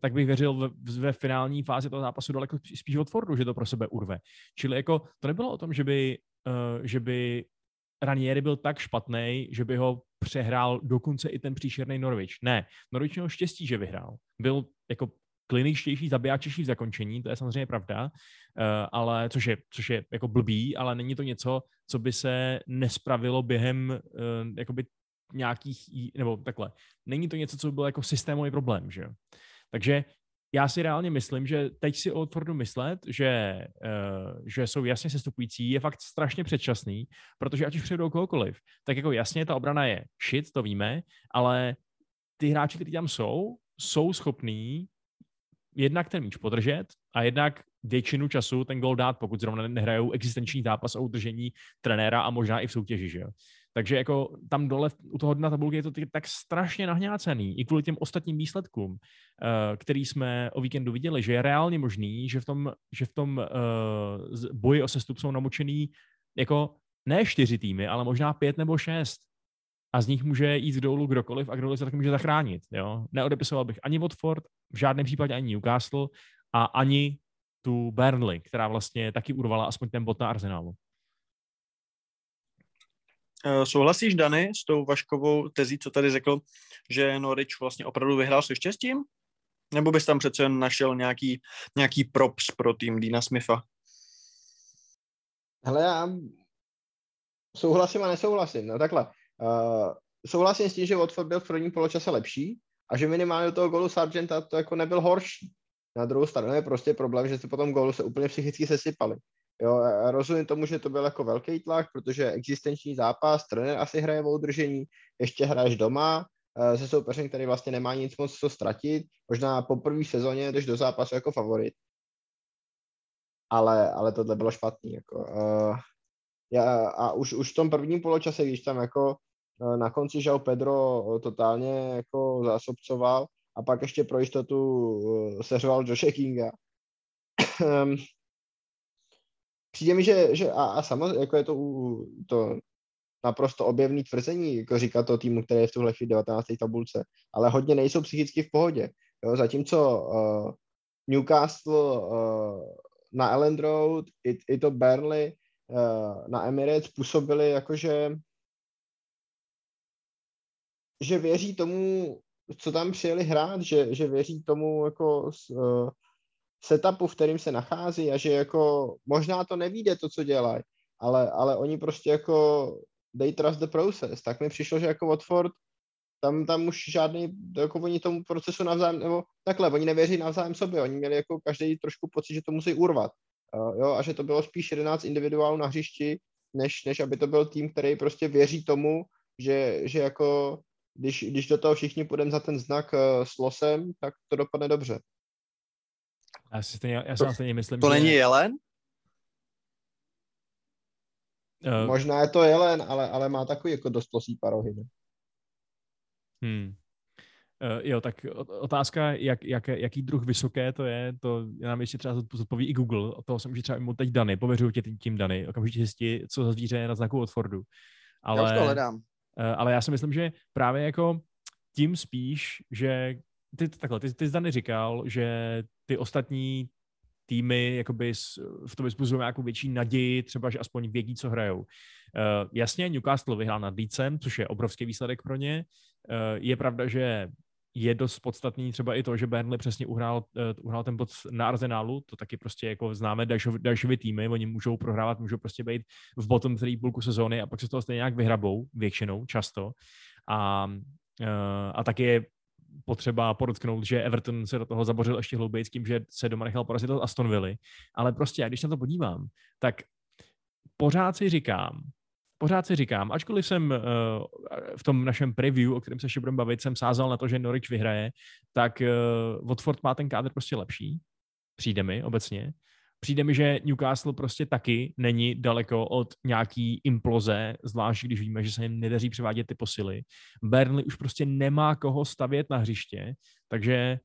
A: tak bych věřil ve, ve finální fázi toho zápasu daleko spíš Watfordu, že to pro sebe urve. Čili jako to nebylo o tom, že by, uh, že by Ranieri byl tak špatný, že by ho přehrál dokonce i ten příšerný Norwich. Ne, Norwich měl štěstí, že vyhrál. Byl jako kliničtější, zabijáčější v zakončení, to je samozřejmě pravda, uh, ale což je, což je jako blbý, ale není to něco, co by se nespravilo během uh, jakoby nějakých, nebo takhle, není to něco, co by bylo jako systémový problém, že Takže já si reálně myslím, že teď si o myslet, že, uh, že jsou jasně sestupující, je fakt strašně předčasný, protože ať už přijdou kohokoliv, tak jako jasně ta obrana je shit, to víme, ale ty hráči, kteří tam jsou, jsou schopní jednak ten míč podržet a jednak většinu času ten gol dát, pokud zrovna nehrajou existenční zápas o udržení trenéra a možná i v soutěži. Že jo? Takže jako tam dole u toho dna tabulky je to tak strašně nahňácený, i kvůli těm ostatním výsledkům, eh, který jsme o víkendu viděli, že je reálně možný, že v tom, že v tom uh, boji o sestup jsou namočený jako ne čtyři týmy, ale možná pět nebo šest. A z nich může jít dolů kdokoliv a kdokoliv se taky může zachránit. Jo? Neodepisoval bych ani Watford, v žádném případě ani Newcastle a ani tu Burnley, která vlastně taky urvala aspoň ten bod na Arsenalu.
B: Uh, souhlasíš, Dany, s tou Vaškovou tezí, co tady řekl, že Norwich vlastně opravdu vyhrál se štěstím? Nebo bys tam přece jen našel nějaký, nějaký props pro tým Dina Smitha?
C: Hele, já souhlasím a nesouhlasím. No takhle. Uh, souhlasím s tím, že Watford byl v prvním poločase lepší a že minimálně do toho golu Sargenta to jako nebyl horší. Na druhou stranu je prostě problém, že se potom golu se úplně psychicky sesypali. Jo, rozumím tomu, že to byl jako velký tlak, protože existenční zápas, trenér asi hraje o udržení, ještě hraješ doma uh, se soupeřem, který vlastně nemá nic moc co ztratit, možná po první sezóně jdeš do zápasu jako favorit. Ale, ale tohle bylo špatný. Jako, uh, já, a už, už v tom prvním poločase, když tam jako na konci Žao Pedro totálně jako zásobcoval a pak ještě pro jistotu uh, seřoval Joše Kinga, ehm, přijde mi, že, že a, a samozřejmě, jako je to, to naprosto objevný tvrzení, jako říká to týmu, který je v tuhle chvíli 19. tabulce, ale hodně nejsou psychicky v pohodě. Jo? Zatímco uh, Newcastle uh, na Ellen Road, i, i to Burnley uh, na Emirates působili jakože že věří tomu, co tam přijeli hrát, že, že věří tomu jako uh, setupu, v kterým se nachází a že jako možná to nevíde to, co dělají, ale, ale oni prostě jako they trust the process. Tak mi přišlo, že jako Watford tam, tam už žádný, jako oni tomu procesu navzájem, nebo takhle, oni nevěří navzájem sobě, oni měli jako každý trošku pocit, že to musí urvat. Uh, jo, a že to bylo spíš 11 individuálů na hřišti, než, než aby to byl tým, který prostě věří tomu, že, že jako když, když do toho všichni půjdeme za ten znak uh, s losem, tak to dopadne dobře.
A: Já si, stejně, já si to, stejně myslím,
B: To že... není jelen?
C: Uh, Možná je to jelen, ale, ale má takový jako dost losí parohy. Ne?
A: Hmm. Uh, jo, tak otázka, jak, jak, jaký druh vysoké to je, to nám ještě třeba zodpoví i Google. O toho jsem už třeba mu teď Dany, pověřuju tě tím Dany, okamžitě zjistí, co za zvíře je na znaku od Fordu.
B: Ale, já už to hledám.
A: Uh, ale já si myslím, že právě jako tím spíš, že ty, takhle, ty, ty jsi Dany říkal, že ty ostatní týmy jakoby v tom vzbuzují nějakou větší naději, třeba, že aspoň vědí, co hrajou. Uh, jasně, Newcastle vyhrál nad Leedsem, což je obrovský výsledek pro ně. Uh, je pravda, že je dost podstatný třeba i to, že Burnley přesně uhrál, uh, uhrál ten bod na Arsenálu, to taky prostě jako známe dalšími týmy, oni můžou prohrávat, můžou prostě být v bottom celý půlku sezóny a pak se z toho stejně nějak vyhrabou, většinou, často. A, uh, a taky je potřeba podotknout, že Everton se do toho zabořil ještě hlouběji s tím, že se doma nechal porazit od Aston Villa. Ale prostě, když se na to podívám, tak pořád si říkám, pořád si říkám, ačkoliv jsem uh, v tom našem preview, o kterém se ještě budeme bavit, jsem sázal na to, že Norwich vyhraje, tak uh, Watford má ten kádr prostě lepší, přijde mi obecně. přijde mi, že Newcastle prostě taky není daleko od nějaký imploze, zvlášť když víme, že se jim nedaří převádět ty posily. Burnley už prostě nemá koho stavět na hřiště, takže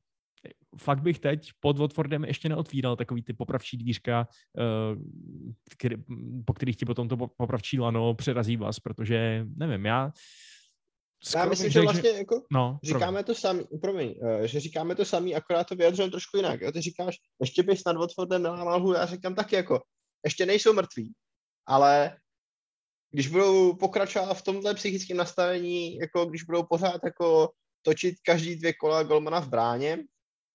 A: fakt bych teď pod Watfordem ještě neotvíral takový ty popravčí dvířka, uh, který, po kterých ti potom to popravčí lano přerazí vás, protože nevím, já
C: já myslím, že vlastně jako
A: no,
C: říkáme promiň. to samý, promiň, že říkáme to samý, akorát to vyjadřujeme trošku jinak. Jo? Ty říkáš, ještě bys nad Watfordem nelámal hůl, já říkám taky jako, ještě nejsou mrtví, ale když budou pokračovat v tomhle psychickém nastavení, jako když budou pořád jako točit každý dvě kola golmana v bráně,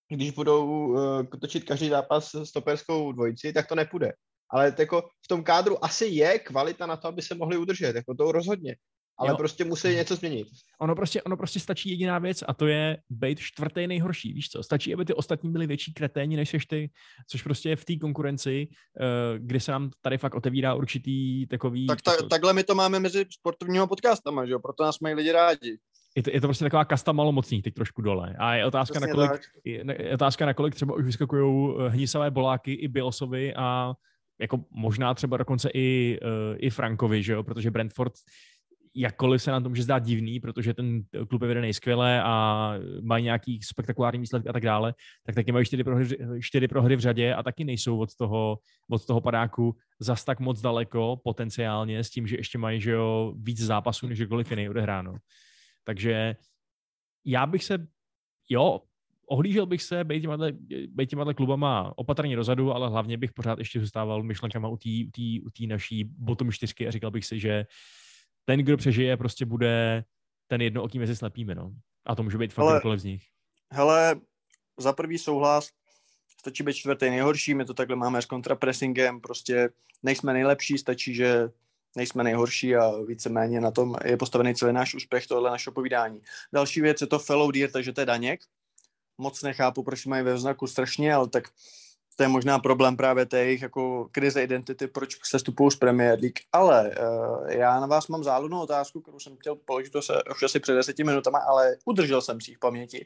C: když budou uh, točit každý zápas s stoperskou dvojici, tak to nepůjde. Ale jako v tom kádru asi je kvalita na to, aby se mohli udržet, jako to rozhodně ale jo. prostě musí něco změnit.
A: Ono prostě, ono prostě stačí jediná věc a to je být čtvrtý nejhorší, víš co? Stačí, aby ty ostatní byli větší kreténi než ty, což prostě je v té konkurenci, uh, kdy se nám tady fakt otevírá určitý takový...
B: Tak ta,
A: takový...
B: takhle my to máme mezi sportovními podcastama, že jo? Proto nás mají lidi rádi.
A: Je to, je to prostě taková kasta malomocných teď trošku dole. A je otázka, na kolik, je, otázka, na kolik třeba už vyskakují eh, hnisavé boláky i Bielsovi a jako možná třeba dokonce i, uh, i Frankovi, že jo? protože Brentford jakkoliv se nám to může zdát divný, protože ten klub je vedený skvěle a mají nějaký spektakulární výsledky a tak dále, tak taky mají čtyři prohry, čtyři prohry v řadě a taky nejsou od toho, od toho padáku zas tak moc daleko potenciálně s tím, že ještě mají že jo, víc zápasů, než kdokoliv jiný odehráno. Takže já bych se, jo, ohlížel bych se, být těma, být těma klubama opatrně dozadu, ale hlavně bych pořád ještě zůstával myšlenkama u té naší bottom čtyřky a říkal bych si, že ten, kdo přežije, prostě bude ten jednooký mezi slepými, no. A to může být fakt kdokoliv z nich.
B: Hele, za prvý souhlas, stačí být čtvrtý nejhorší, my to takhle máme s kontrapressingem, prostě nejsme nejlepší, stačí, že nejsme nejhorší a víceméně na tom je postavený celý náš úspěch, tohle naše povídání. Další věc je to fellow deer, takže to je Daněk. Moc nechápu, proč mají ve znaku strašně, ale tak to je možná problém právě té jejich jako krize identity, proč se stupují z Premier League. Ale uh, já na vás mám záludnou otázku, kterou jsem chtěl položit to se už asi před deseti minutama, ale udržel jsem si v paměti.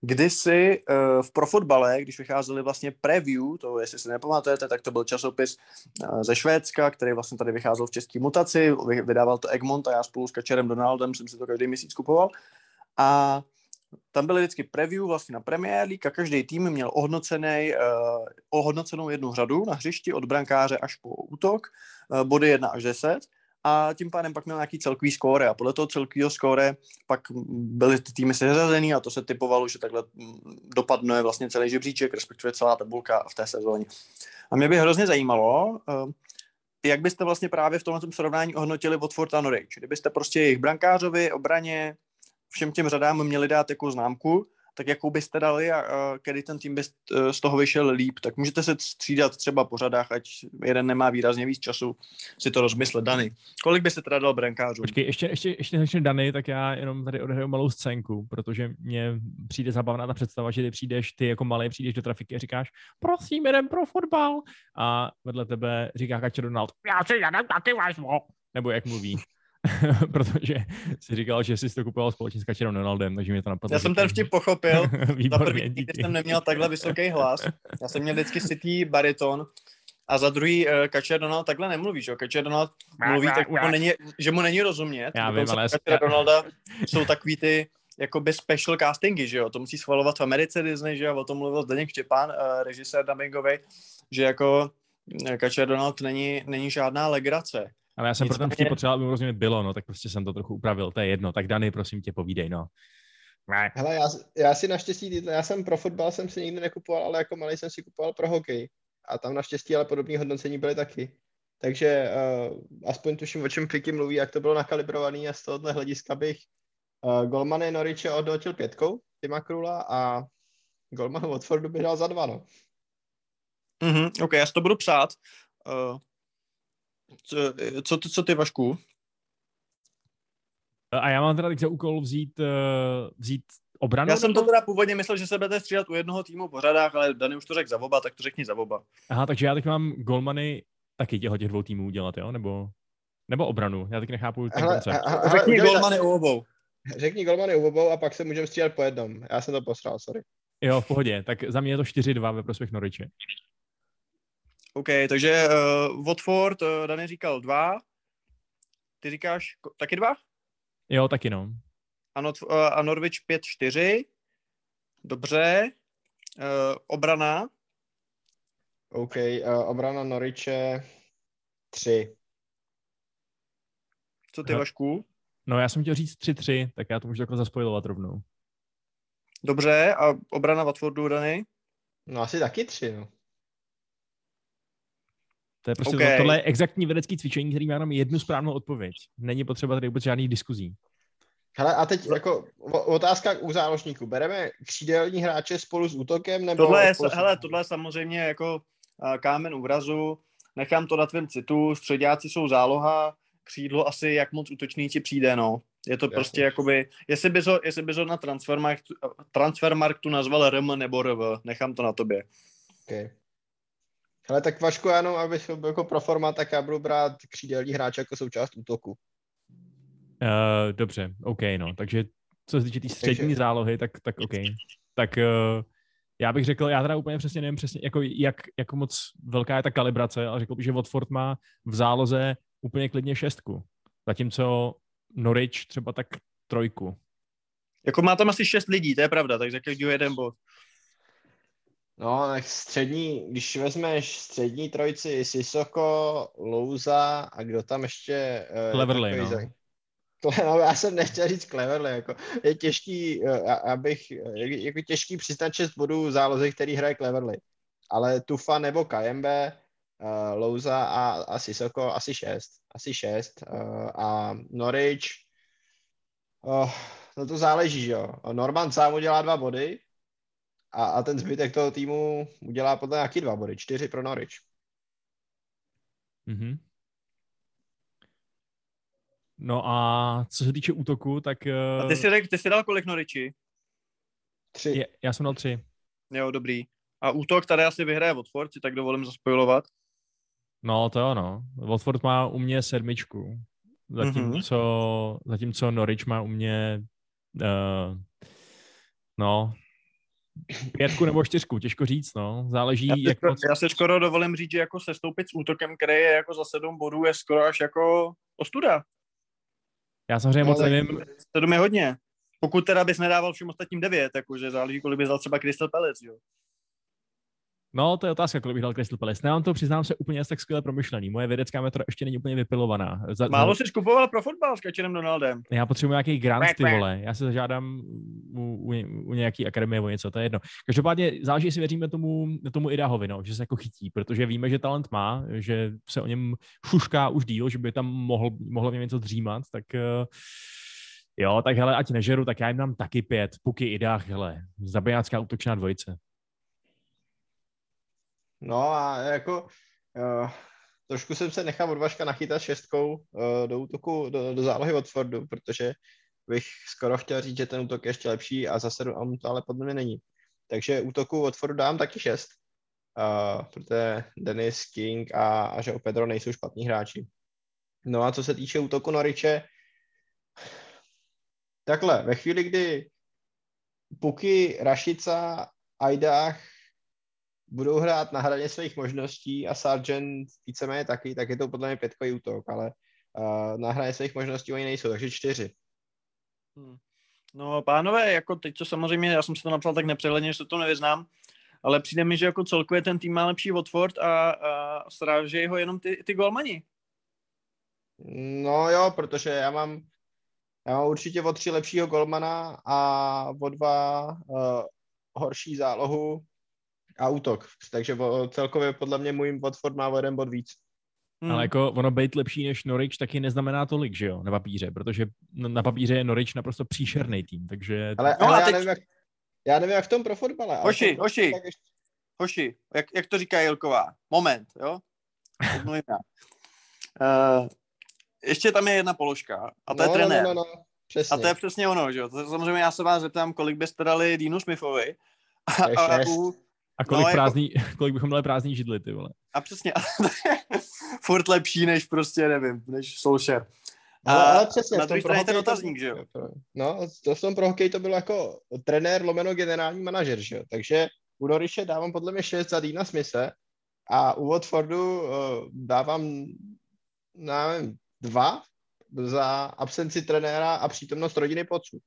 B: Kdysi uh, v profotbale, když vycházeli vlastně preview, to jestli si nepamatujete, tak to byl časopis uh, ze Švédska, který vlastně tady vycházel v české mutaci, vydával to Egmont a já spolu s Kačerem Donaldem jsem si to každý měsíc kupoval. A tam byly vždycky preview vlastně na Premier League a každý tým měl ohodnocený, uh, ohodnocenou jednu řadu na hřišti od brankáře až po útok, body 1 až 10 a tím pádem pak měl nějaký celkový skóre a podle toho celkového skóre pak byly ty týmy seřazený a to se typovalo, že takhle mm, dopadne vlastně celý žebříček, respektive celá tabulka v té sezóně. A mě by hrozně zajímalo, uh, jak byste vlastně právě v tomhle srovnání ohodnotili Watford a Norwich. Kdybyste prostě jejich brankářovi, obraně, všem těm řadám měli dát jako známku, tak jakou byste dali a, a kdy ten tým by e, z toho vyšel líp, tak můžete se střídat třeba po řadách, ať jeden nemá výrazně víc času si to rozmyslet. Dany, kolik byste teda dal brankářů?
A: Počkej, ještě, ještě, ještě začne Dany, tak já jenom tady odehraju malou scénku, protože mně přijde zabavná ta představa, že ty přijdeš, ty jako malý přijdeš do trafiky a říkáš, prosím, jeden pro fotbal. A vedle tebe říká Kačer Donald, já si jeden taky vezmu. Nebo jak mluví. protože si říkal, že jsi to kupoval společně s Kačerem Donaldem, takže mě to napadlo.
B: Já jsem ten vtip pochopil. Výborně, za první, díky. jsem neměl takhle vysoký hlas. Já jsem měl vždycky citý bariton a za druhý uh, Kačer Donald takhle nemluví, že Kačer Donald mluví tak, jako není, že mu není rozumět.
A: Já vím, ale...
B: Kačera Donalda jsou takový ty jakoby special castingy, že jo, to musí schvalovat v Americe Disney, že jo, o tom mluvil Zdeněk Štěpán, uh, režisér dubbingový, že jako eh, Kačer Donald není, není žádná legrace.
A: Ale já jsem pro ten vtip potřeboval, aby rozumět bylo, no, tak prostě jsem to trochu upravil, to je jedno. Tak Dany, prosím tě, povídej, no.
C: Hele, já, já si naštěstí, já jsem pro fotbal jsem si nikdy nekupoval, ale jako malý jsem si kupoval pro hokej. A tam naštěstí ale podobné hodnocení byly taky. Takže uh, aspoň tuším, o čem Fiky mluví, jak to bylo nakalibrovaný a z tohohle hlediska bych uh, Golmany Noriče odnotil pětkou, Tima Krula a Golman Watfordu by dal za dva, no.
B: Mhm, ok, já si to budu psát. Uh, co, co, ty, co ty, Vašku?
A: A já mám teda teď za úkol vzít, uh, vzít obranu?
B: Já jsem to teda původně myslel, že se budete střídat u jednoho týmu po řadách, ale Dany už to řekl za oba, tak to řekni za oba.
A: Aha, takže já teď mám golmany taky těho těch dvou týmů udělat, jo? Nebo, nebo obranu? Já teď nechápu ten hele, koncept.
B: Řekni golmany u obou.
C: Řekni golmany u obou a pak se můžeme střídat po jednom. Já jsem to posral, sorry.
A: Jo, v pohodě. Tak za mě je to 4-2 ve prospěch Noriče.
B: OK, takže uh, Watford, uh, Dany říkal dva, ty říkáš ko- taky dva?
A: Jo, taky no.
B: A, not, uh, a Norwich 5-4, dobře, uh, obrana,
C: OK, uh, obrana Noriče 3.
B: co ty
A: No.
B: Vašku?
A: No já jsem chtěl říct 3-3, tak já to můžu takhle zaspojovat rovnou.
B: Dobře, a obrana Watfordu, Dany?
C: No asi taky 3, no.
A: To je prostě
B: OK.
A: tohle je exaktní vědecký cvičení, který má jenom jednu správnou odpověď. Není potřeba tady vůbec žádných diskuzí.
C: Hele, a teď jako otázka u záložníků. Bereme křídelní hráče spolu s útokem nebo
B: Tohle je,
C: spolu s-
B: hele, tohle je samozřejmě jako uh, kámen úrazu, nechám to na tvém citu, středáci jsou záloha, křídlo asi jak moc útočný ti přijde, no. Je to
C: Jasně.
B: prostě jakoby, jestli bys ho, jestli bys ho na transfermarktu, transfermarktu nazval RM nebo RV, nechám to na tobě.
C: Okay. Hele, tak Vašku, jenom abych byl jako pro forma, tak já budu brát křídelní hráče jako součást útoku.
A: Uh, dobře, OK, no. Takže co se týče té tý střední
C: Takže-
A: zálohy, tak, tak OK. Tak uh, já bych řekl, já teda úplně přesně nevím přesně, jako jak, jak moc velká je ta kalibrace, ale řekl bych, že Watford má v záloze úplně klidně šestku. Zatímco Norwich třeba tak trojku.
B: Jako má tam asi šest lidí, to je pravda, takže každýho jeden bod.
C: No, tak střední, když vezmeš střední trojici Sisoko, Louza a kdo tam ještě... eh, je
A: Cleverly,
C: takový
A: no.
C: za- no. já jsem nechtěl říct Cleverly, jako je těžký, eh, abych, eh, jako těžký přiznat 6 bodů záloze, který hraje Cleverly. Ale Tufa nebo Kajembe, uh, Louza a, a Sisoko asi 6, asi 6. Uh, a Norwich, oh, no to záleží, že jo. Norman sám udělá dva body, a, a ten zbytek toho týmu udělá podle nějaký dva body, čtyři pro Norwich.
A: Mhm. No a co se týče útoku, tak uh,
B: A ty jsi, ty jsi dal kolik Noriči?
C: Tři.
A: je, já jsem dal tři.
B: Jo, dobrý. A útok tady asi vyhraje Watford, si tak dovolím zaspojovat.
A: No to jo, no. Watford má u mě sedmičku. Zatímco, mm-hmm. zatímco Norwich má u mě uh, no pětku nebo čtyřku, těžko říct, no. Záleží,
B: Já si,
A: jak
B: skoro,
A: moc...
B: já si skoro dovolím říct, že jako sestoupit s útokem, který je jako za sedm bodů, je skoro až jako ostuda.
A: Já samozřejmě
C: No,
A: moc nevím,
B: Sedm je hodně. Pokud teda bys nedával všem ostatním devět, jakože záleží, kolik bys dal třeba Crystal Palace, jo.
A: No, to je otázka, kolik bych dal Crystal Palace. Nemám to, přiznám se, úplně tak skvěle promyšlený. Moje vědecká metoda ještě není úplně vypilovaná. Za,
B: Málo jsi kupoval pro fotbal s Kačenem Donaldem.
A: Já potřebuji nějaký grant, ty vole. Já se zažádám u, u, u nějaký akademie o něco, to je jedno. Každopádně záleží, jestli věříme tomu, tomu Idahovi, no, že se jako chytí, protože víme, že talent má, že se o něm šušká už díl, že by tam mohl, mohlo v něm něco dřímat, tak eh, jo, tak hele, ať nežeru, tak já jim dám taky pět, puky Idách, hele, zabijácká útočná dvojice.
C: No a jako uh, trošku jsem se nechal od Vaška nachytat šestkou uh, do útoku, do, do zálohy Watfordu, protože bych skoro chtěl říct, že ten útok je ještě lepší a zase on to ale podle mě není. Takže útoku Watfordu dám taky šest, uh, protože Denis, King a, a Joe Pedro nejsou špatní hráči. No a co se týče útoku Noriče, takhle, ve chvíli, kdy Puky, Rašica, Aidách budou hrát na hraně svých možností a Sargent víceméně taky, tak je to podle mě pětkový útok, ale uh, na hraně svých možností oni nejsou, takže čtyři.
B: No, pánové, jako teď to samozřejmě, já jsem si to napsal tak nepřehledně, že se to nevyznám, ale přijde mi, že jako celkově ten tým má lepší Watford a, a srážejí ho jenom ty, ty golmani.
C: No jo, protože já mám, já mám určitě o tři lepšího golmana a o dva uh, horší zálohu a útok. Takže o, celkově podle mě můj Watford má o jeden bod víc.
B: Hmm.
A: Ale jako ono být lepší než Norwich taky neznamená tolik, že jo, na papíře, protože na papíře je Norwich naprosto příšerný tým, takže
C: Ale,
B: No
C: ale
B: a
C: já,
B: teď-
C: nevím, jak, já nevím, jak v tom pro fotbale. ale
B: Hoši,
C: to-
B: hoši.
C: tak ještě-
B: Hoši, jak, jak to říká Jelková? Moment, jo? Uh, ještě tam je jedna položka a to je
C: no,
B: trenér.
C: No, no, no, přesně.
B: A to je přesně ono, že jo? To samozřejmě já se vás zeptám, kolik byste dali Dínu Smithovi. A, a,
C: šest.
B: u,
A: a kolik,
B: no,
A: no,
B: jako-
A: prázdný, kolik bychom měli prázdný židly, ty vole.
B: a přesně, furt lepší než prostě, nevím, než Solskjaer.
C: Ale,
B: A
C: ale přesně,
B: na druhé
C: pro
B: straně ten
C: to-
B: otazník, že jo?
C: No, to v tom pro hokej to bylo jako trenér lomeno generální manažer, že jo? Takže u Noriše dávám podle mě 6 za Dýna Smise a u Watfordu uh, dávám, nevím, dva za absenci trenéra a přítomnost rodiny poců.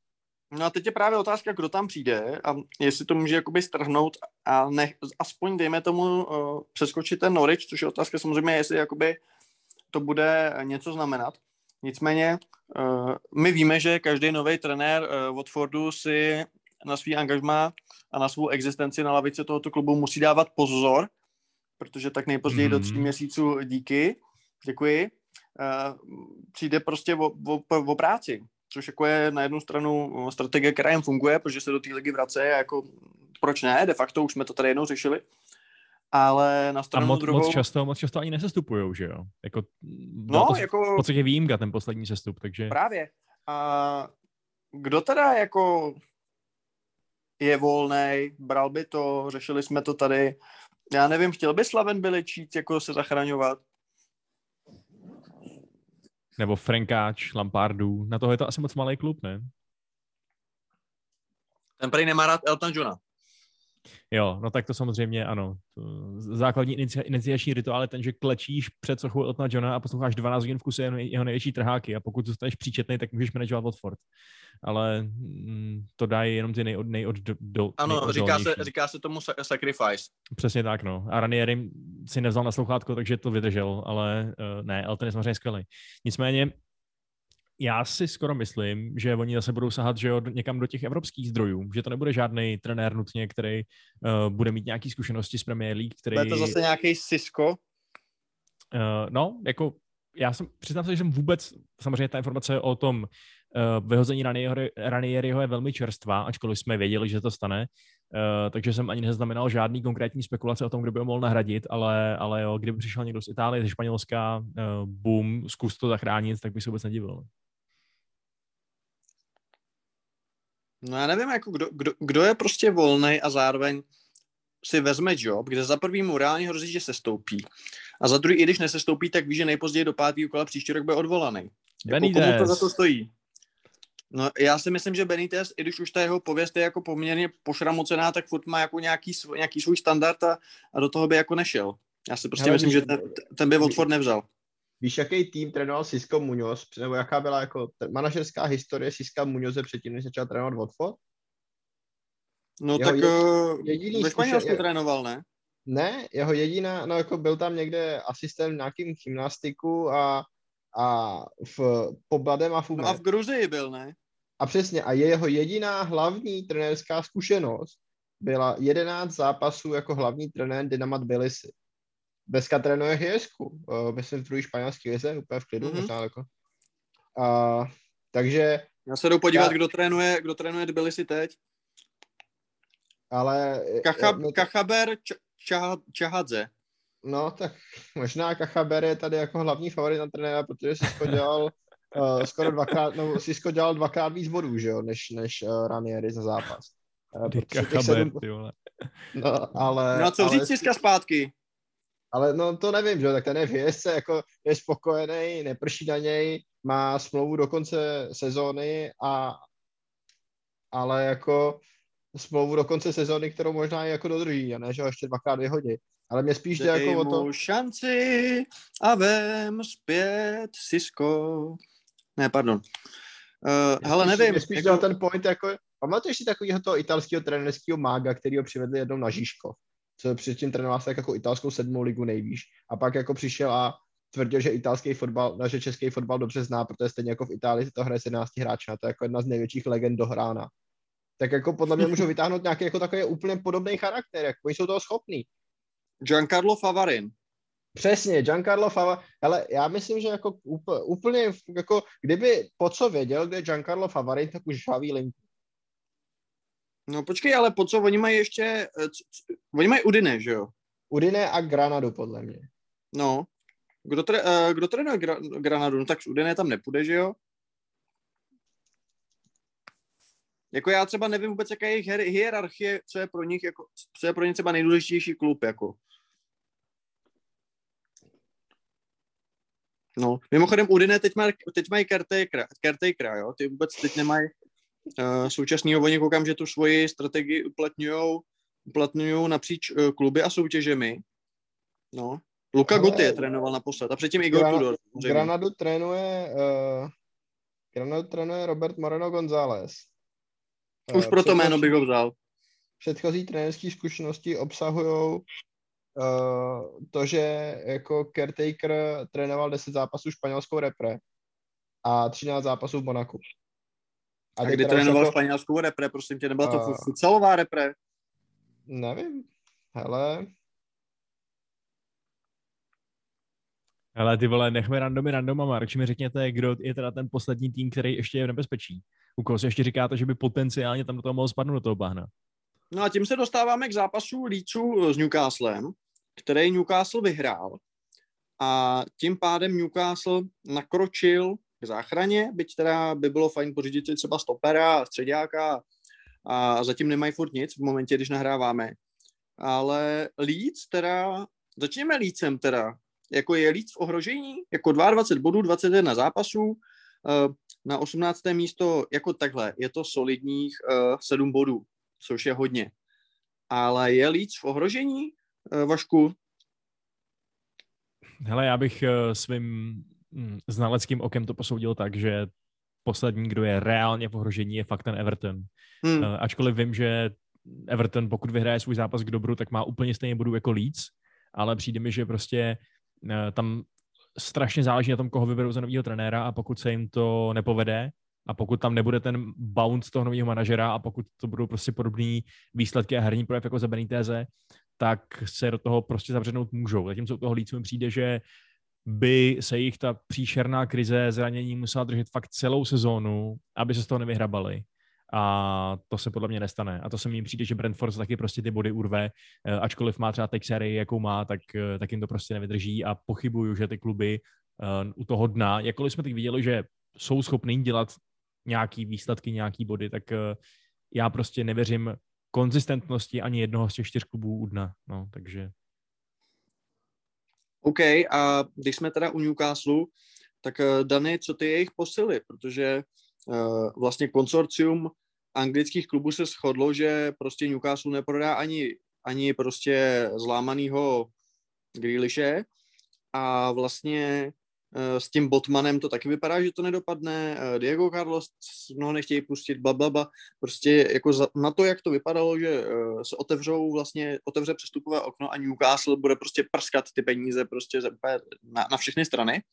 B: No a teď je právě otázka, kdo tam přijde a jestli to může jakoby strhnout a ne, aspoň dejme tomu uh, přeskočit ten Norwich, což je otázka samozřejmě, jestli jakoby to bude něco znamenat. Nicméně uh, my víme, že každý nový trenér uh, Watfordu si na svý angažmá a na svou existenci na lavici tohoto klubu musí dávat pozor, protože tak nejpozději mm. do tří mhm. měsíců díky, děkuji, uh, přijde prostě o, o, o práci což jako je na jednu stranu eh, strategie, která jim funguje, protože se do té ligy vrací a jako proč ne, de facto už jsme to tady jednou řešili, ale na stranu
A: a moc,
B: druhou...
A: moc často, moc často ani nesestupujou, že jo? Jako, no, to jako... V podstatě výjimka ten poslední sestup, takže...
B: Právě. A kdo teda jako je volný, bral by to, řešili jsme to tady. Já nevím, chtěl by Slaven Biličíc jako se zachraňovat?
A: Nebo Frankáč, Lampardu. Na toho je to asi moc malý klub, ne?
B: Ten prý nemá rád Elton Johna.
A: Jo, no tak to samozřejmě ano. Základní iniciační rituál je ten, že klečíš před sochou Eltona Johna a posloucháš 12 hodin v kuse jeho největší trháky a pokud zůstaneš příčetný, tak můžeš manažovat Watford. Ale mm, to dají jenom ty nejod, nejod, do,
B: Ano, říká se, říká se tomu sacrifice.
A: Přesně tak, no. A Ranieri si nevzal na sluchátko, takže to vydržel, ale uh, ne, Elton je samozřejmě skvělý. Nicméně já si skoro myslím, že oni zase budou sahat že jo, někam do těch evropských zdrojů, že to nebude žádný trenér nutně, který uh, bude mít nějaké zkušenosti z Premier League, který...
B: Bude to zase nějaký Cisco? Uh,
A: no, jako já jsem, přiznám se, že jsem vůbec, samozřejmě ta informace o tom uh, vyhození Ranieriho je velmi čerstvá, ačkoliv jsme věděli, že to stane, uh, takže jsem ani neznamenal žádný konkrétní spekulace o tom, kdo by ho mohl nahradit, ale, ale jo, kdyby přišel někdo z Itálie, ze Španělska, uh, boom, zkus to zachránit, tak by se vůbec nedivil.
B: No já nevím, jako kdo, kdo, kdo je prostě volný a zároveň si vezme job, kde za prvý mu reálně hrozí, že se stoupí. A za druhý, i když nesestoupí, tak ví, že nejpozději do pátého kola příští rok bude odvolaný. Jako komu to za to stojí? No, já si myslím, že Benitez, i když už ta jeho pověst je jako poměrně pošramocená, tak furt má jako nějaký, svůj, nějaký svůj standard a, a do toho by jako nešel. Já si prostě Hele, myslím, že ten, ten by Watford nevzal.
C: Víš, jaký tým trénoval Sisko Muñoz, nebo jaká byla jako manažerská historie Siska Muñoze předtím, než začal trénovat Watford?
B: No jeho tak eh, jediný ve Španělsku je, trénoval, ne?
C: Ne, jeho jediná, no jako byl tam někde asistent v nějakým gymnastiku a, a v Pobladem a v
B: No a v Gruzii byl, ne?
C: A přesně, a jeho jediná hlavní trenérská zkušenost byla 11 zápasů jako hlavní trenér Dynama Tbilisi. Dneska trénuje Hjesku, uh, myslím v druhý španělský lize, úplně v klidu, mm-hmm. možná jako. Uh, takže...
B: Já se jdu podívat, já... kdo trénuje, kdo trénuje Tbilisi teď.
C: Ale...
B: Kacha, no, Kachaber č, ča, Čahadze.
C: No, tak možná Kachaber je tady jako hlavní favorit na trenéra, protože Sisko dělal uh, skoro dvakrát, no Sisko dělal dvakrát víc bodů, že jo, než, než uh, Ranieri za zápas.
A: Uh, Kachaber, sedm... ty vole.
C: No, ale...
B: No a co říct Siska zpátky?
C: Ale no to nevím, že tak ten je v jezdce, jako je spokojený, neprší na něj, má smlouvu do konce sezóny a ale jako smlouvu do konce sezóny, kterou možná i jako dodrží a ne, že ho ještě dvakrát vyhodí. Ale mě spíš jde jako o to...
B: šanci a vem zpět Sisko. Ne, pardon. Uh, hele,
C: spíš,
B: nevím.
C: Mě spíš jako... ten point, jako, pamatuješ si takového toho italského trenerského mága, který ho přivedli jednou na Žižkov? Co předtím trénoval se jako italskou sedmou ligu nejvíš. A pak jako přišel a tvrdil, že italský fotbal, no, že český fotbal dobře zná, protože stejně jako v Itálii se to hraje 17 hráčů, to je jako jedna z největších legend dohrána. Tak jako podle mě můžou vytáhnout nějaký jako takový úplně podobný charakter, jako oni jsou toho schopní.
B: Giancarlo Favarin.
C: Přesně, Giancarlo Favarin. Ale já myslím, že jako úplně, jako kdyby po co věděl, kde je Giancarlo Favarin, tak už žhaví linku.
B: No počkej, ale po co? Oni mají ještě, eh, oni mají Udine, že jo?
C: Udine a Granadu, podle mě.
B: No. Kdo, tre, uh, kdo trénuje gra, Granadu? No tak z Udine tam nepůjde, že jo? Jako já třeba nevím vůbec, jaká je jejich hierarchie, co je pro nich, jako, co je pro ně třeba nejdůležitější klub, jako. No, mimochodem Udine teď, má, teď mají caretaker, caretaker, jo, ty vůbec teď nemají, současného oni koukám, že tu svoji strategii uplatňují uplatňují napříč uh, kluby a soutěžemi. No. Luka
C: Ale-
B: Guti je trénoval naposled a předtím Igor
C: Grana-
B: Tudor.
C: Granadu trénuje, uh, Granadu trénuje Robert Moreno González.
B: Už
C: Eh,
B: pro to jméno bych ho vzal.
C: Předchozí trenerské zkušenosti obsahují uh, to, že jako caretaker trénoval 10 zápasů španělskou repre a 13 zápasů v Monaku.
B: A
C: teď
B: kdy trénoval
C: jako-
B: španělskou repre, prosím tě, nebyla to
C: A-
B: uh, futsalová repre?
C: Nevím. Hele,
A: Ale ty vole, nechme randomy randomama, radši mi řekněte, kdo je teda ten poslední tým, který ještě je v nebezpečí. U koho se ještě říkáte, že by potenciálně tam do toho mohl spadnout do toho bahna.
B: No a tím se dostáváme k zápasu Leedsu s Newcastlem, který Newcastle vyhrál. A tím pádem Newcastle nakročil k záchraně, byť teda by bylo fajn pořídit si třeba stopera, středáka a zatím nemají furt nic v momentě, když nahráváme. Ale Leeds teda, začněme Leedsem teda, jako je Leeds v ohrožení, jako 22 bodů, 21 zápasů, eh, na 18. místo jako takhle, je to solidních 7 bodů, což je hodně. Ale je Leeds v ohrožení, eh, Vašku?
A: Hele, já bych eh, svým znaleckým okem to posoudil tak, že poslední, kdo je reálně v ohrožení, je fakt ten Everton.
B: Hm.
A: Eh, Ačkoliv vím, že Everton, pokud vyhraje svůj zápas k dobru, tak má úplně stejně bodů jako Leeds, ale přijde mi, že prostě eh, tam strašně záleží na tom, koho vyberou za nového trenéra a pokud se jim to nepovede a pokud tam nebude ten bounce toho nového manažera a pokud to budou prostě podobné výsledky a herní projev jako za Beniteze, tak se do toho prostě zavřenout můžou. Zatímco u toho Leeds mi přijde, že by se jich ta příšerná krize zranění musela držet fakt celou sezónu, aby se z toho nevyhrabali. A to se podle mě nestane. A to se mi přijde, že Brentford taky prostě ty body urve, eh, ačkoliv má třeba teď sérii, jakou má, tak, eh, tak jim to prostě nevydrží a pochybuju, že ty kluby uh, u toho dna, jakkoliv jsme teď viděli, že jsou schopní dělat nějaký výsledky, nějaký body, tak já prostě nevěřím konzistentnosti ani jednoho z těch čtyř klubů u dna. No, takže
B: OK, a když jsme teda u Newcastle, tak eh, Dany, co ty jejich posily? Protože uh, vlastně konsorcium anglických klubů se shodlo, že prostě Newcastle neprodá ani, ani prostě zlámanýho Grealishe a vlastně eh, s tím Botmanem to taky vypadá, že to nedopadne. Eh, Diego Carlos mnoho nechtějí pustit, bla, bla, bla. Prostě jako za, na to, jak to vypadalo, že eh, se otevřou vlastně, otevře přestupové okno a Newcastle bude prostě prskat ty peníze prostě na, na všechny strany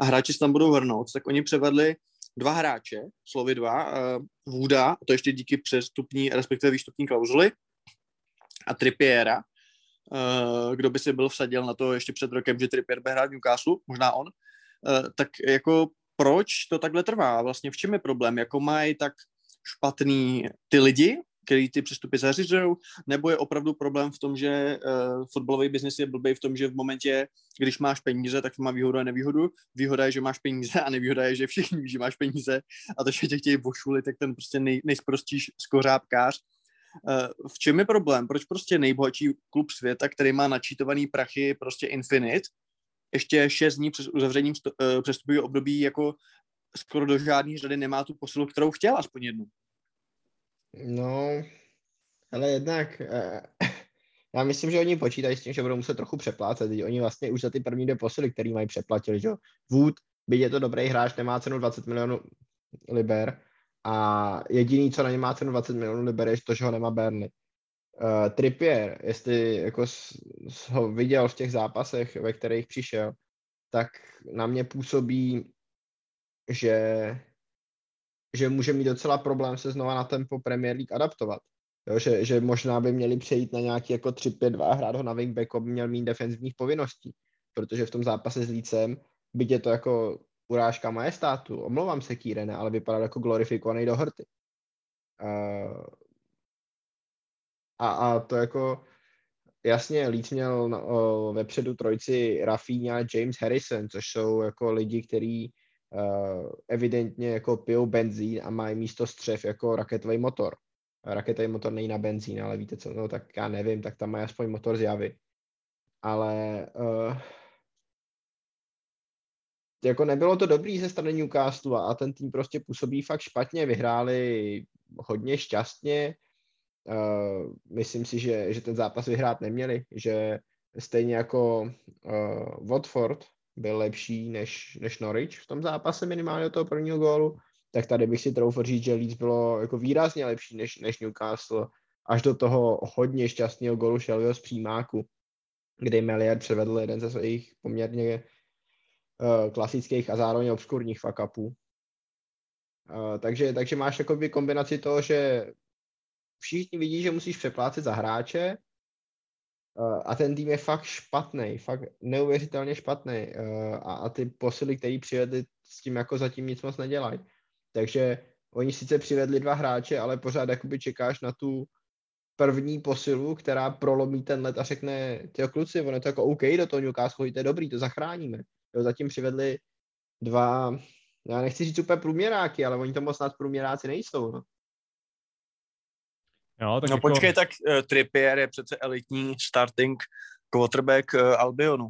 B: a hráči se tam budou hrnout, tak oni převedli dva hráče, slovy dva, uh, Wooda, a to ještě díky přestupní, respektive výstupní klauzuli, a Trippiera, kdo by si byl vsadil na to ještě před rokem, že Trippier bude hrát Newcastle, možná on, tak jako proč to takhle trvá? Vlastně v čem je problém? Jako mají tak špatný ty lidi, který ty přestupy zařizují, nebo je opravdu problém v tom, že uh, fotbalový biznis je blbý v tom, že v momentě, když máš peníze, tak to má výhodu a nevýhodu. Výhoda je, že máš peníze a nevýhoda je, že všichni ví, že máš peníze a to, že tě chtějí vošulit, tak ten prostě nej, nejsprostíš skořápkář. Uh, v čem je problém? Proč prostě nejbohatší klub světa, který má načítovaný prachy prostě infinite, ještě šest dní přes uzavřením uh, přestupového období jako skoro do žádný řady nemá tu posilu, kterou chtěl aspoň jednu.
C: No, ale jednak, eh, já myslím, že oni počítají s tím, že budou muset trochu přeplácet. Oni vlastně už za ty první dvě posily, který mají přeplatili, že. Wood, byť je to dobrý hráč, nemá cenu 20 milionů liber a jediný, co na ně má cenu 20 milionů liber, je to, že ho nemá Burnley. Uh, Trippier, jestli jako s, s ho viděl v těch zápasech, ve kterých přišel, tak na mě působí, že že může mít docela problém se znova na tempo Premier League adaptovat. Jo, že, že možná by měli přejít na nějaký jako 3-5-2, hrát ho na wingbacku, by měl mít defenzivních povinností, protože v tom zápase s Lícem, byť je to jako urážka majestátu, omlouvám se Kýrene, ale vypadal jako glorifikovaný do hrty. Uh, a, a to jako, jasně, Leeds měl no, o, vepředu trojci Rafinha a James Harrison, což jsou jako lidi, kteří uh, evidentně jako pijou benzín a mají místo střev jako raketový motor. Raketový motor není na benzín, ale víte co, no tak já nevím, tak tam mají aspoň motor z javy. Ale uh, jako nebylo to dobrý ze strany Newcastle a ten tým prostě působí fakt špatně, vyhráli hodně šťastně, Uh, myslím si, že, že ten zápas vyhrát neměli, že stejně jako uh, Watford byl lepší než, než Norwich v tom zápase minimálně do toho prvního gólu, tak tady bych si troufl říct, že Leeds bylo jako výrazně lepší než, než Newcastle až do toho hodně šťastného golu Shelbyho z přímáku, kdy Melier převedl jeden ze svých poměrně uh, klasických a zároveň obskurních fuck upů. Uh, takže, takže máš jakoby kombinaci toho, že všichni vidí, že musíš přeplácet za hráče uh, a ten tým je fakt špatný, fakt neuvěřitelně špatný uh, a, a ty posily, které přivedli, s tím jako zatím nic moc nedělají. Takže oni sice přivedli dva hráče, ale pořád jakoby čekáš na tu první posilu, která prolomí ten let a řekne, ty kluci, ono je to jako OK, do toho Newcastle, to je dobrý, to zachráníme. Jo, zatím přivedli dva, já nechci říct úplně průměráky, ale oni to moc nad průměráci nejsou. No.
B: Jo, tak no jako... počkej, tak uh, Trippier je přece elitní starting quarterback uh, Albionu.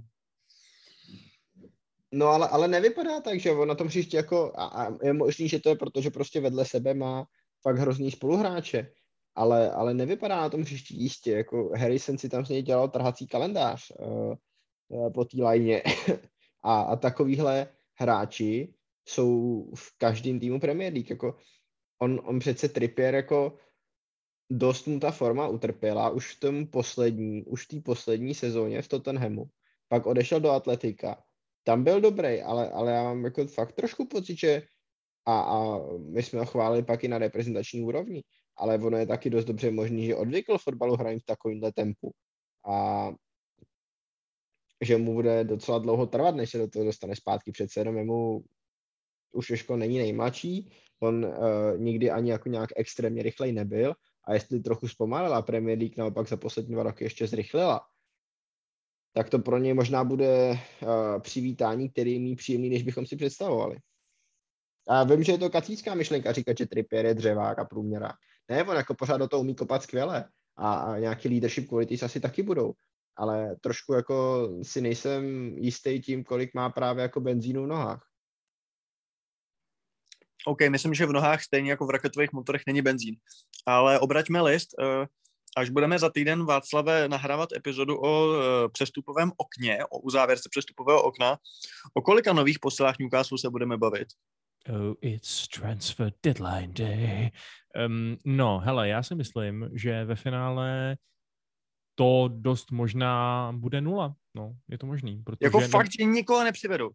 C: No ale, ale nevypadá tak, že on na tom příště jako, a, a je možný, že to je proto, že prostě vedle sebe má fakt hrozný spoluhráče, ale, ale nevypadá na tom příští jistě, jako Harrison si tam s něj dělal trhací kalendář uh, uh, po té lajně. A, a takovýhle hráči jsou v každém týmu Premier League, jako on, on přece Trippier jako dost mu ta forma utrpěla už v tom poslední, už té poslední sezóně v Tottenhamu. Pak odešel do Atletika. Tam byl dobrý, ale, ale já mám jako fakt trošku pocit, že a, a my jsme ho chválili pak i na reprezentační úrovni, ale ono je taky dost dobře možný, že odvykl fotbalu hraní v takovémhle tempu. A že mu bude docela dlouho trvat, než se do toho dostane zpátky. Přece jenom mu už Ješko není nejmladší, on uh, nikdy ani jako nějak extrémně rychlej nebyl a jestli trochu zpomalila Premier League naopak za poslední dva roky ještě zrychlila, tak to pro něj možná bude uh, přivítání, který je příjemný, než bychom si představovali. A vím, že je to kacícká myšlenka říkat, že Trippier je dřevák a průměrák. Ne, on jako pořád do toho umí kopat skvěle a, a nějaký leadership qualities asi taky budou. Ale trošku jako si nejsem jistý tím, kolik má právě jako benzínu v nohách.
B: OK, myslím, že v nohách stejně jako v raketových motorech není benzín. Ale obraťme list, eh, až budeme za týden Václave nahrávat epizodu o eh, přestupovém okně, o uzávěrce přestupového okna, o kolika nových posilách Newcastle se budeme bavit?
A: Oh, it's transfer deadline day. Um, no, hele, já si myslím, že ve finále to dost možná bude nula. No, je to možný.
B: Protože jako fakt, že nikoho nepřivedou.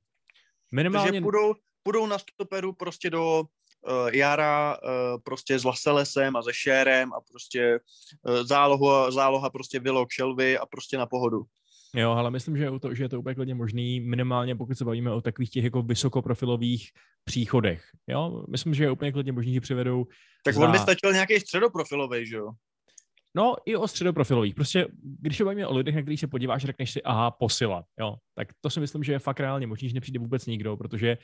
B: Minimálně... Takže půjdou, půjdou na stoperu prostě do uh, Jara uh, prostě s Laselesem a se Šérem a prostě uh, záloha, záloha prostě Vilo Shelby a prostě na pohodu.
A: Jo, ale myslím, že je to, že je to úplně klidně možný, minimálně pokud se bavíme o takových těch jako vysokoprofilových příchodech. Jo, myslím, že je úplně klidně možný, že přivedou.
B: Tak za... on by stačil nějaký středoprofilový, že jo?
A: No, i o středoprofilových. Prostě, když se bavíme o lidech, na kterých se podíváš, řekneš si, aha, posila, jo. Tak to si myslím, že je fakt reálně možný, že nepřijde vůbec nikdo, protože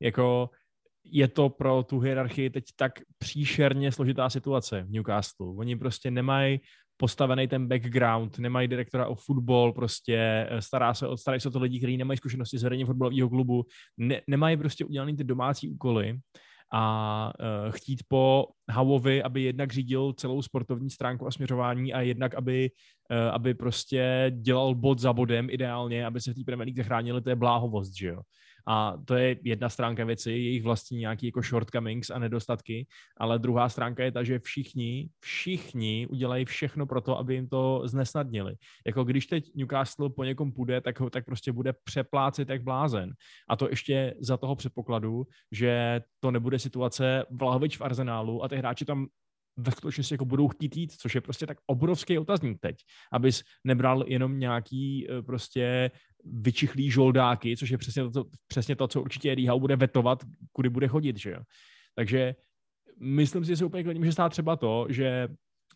A: jako je to pro tu hierarchii teď tak příšerně složitá situace v Newcastle. Oni prostě nemají postavený ten background, nemají direktora o fotbal, prostě eh, stará se, starají se o to lidi, kteří nemají zkušenosti s vedením fotbalového klubu, ne, nemají prostě udělaný ty domácí úkoly a uh, chtít po Howovi, aby jednak řídil celou sportovní stránku a směřování a jednak, aby, uh, aby prostě dělal bod za bodem ideálně, aby se v té Premier League zachránili, to je bláhovost, že jo. A to je jedna stránka věci, jejich vlastní nějaký jako shortcomings a nedostatky, ale druhá stránka je ta, že všichni, všichni udělají všechno pro to, aby jim to znesnadnili. Jako když teď Newcastle po někom půjde, tak, ho, tak prostě bude přeplácet jak blázen. A to ještě za toho předpokladu, že to nebude situace Vlahovič v arzenálu a ty hráči tam ve skutečnosti jako budou chtít jít, což je prostě tak obrovský otazník teď, abys nebral jenom nějaký eh, prostě vyčichlý žoldáky, což je přesně to, přesně to co určitě Howe bude vetovat, kudy bude chodit, že jo. Takže myslím si, že se úplně klidně může stát třeba to, že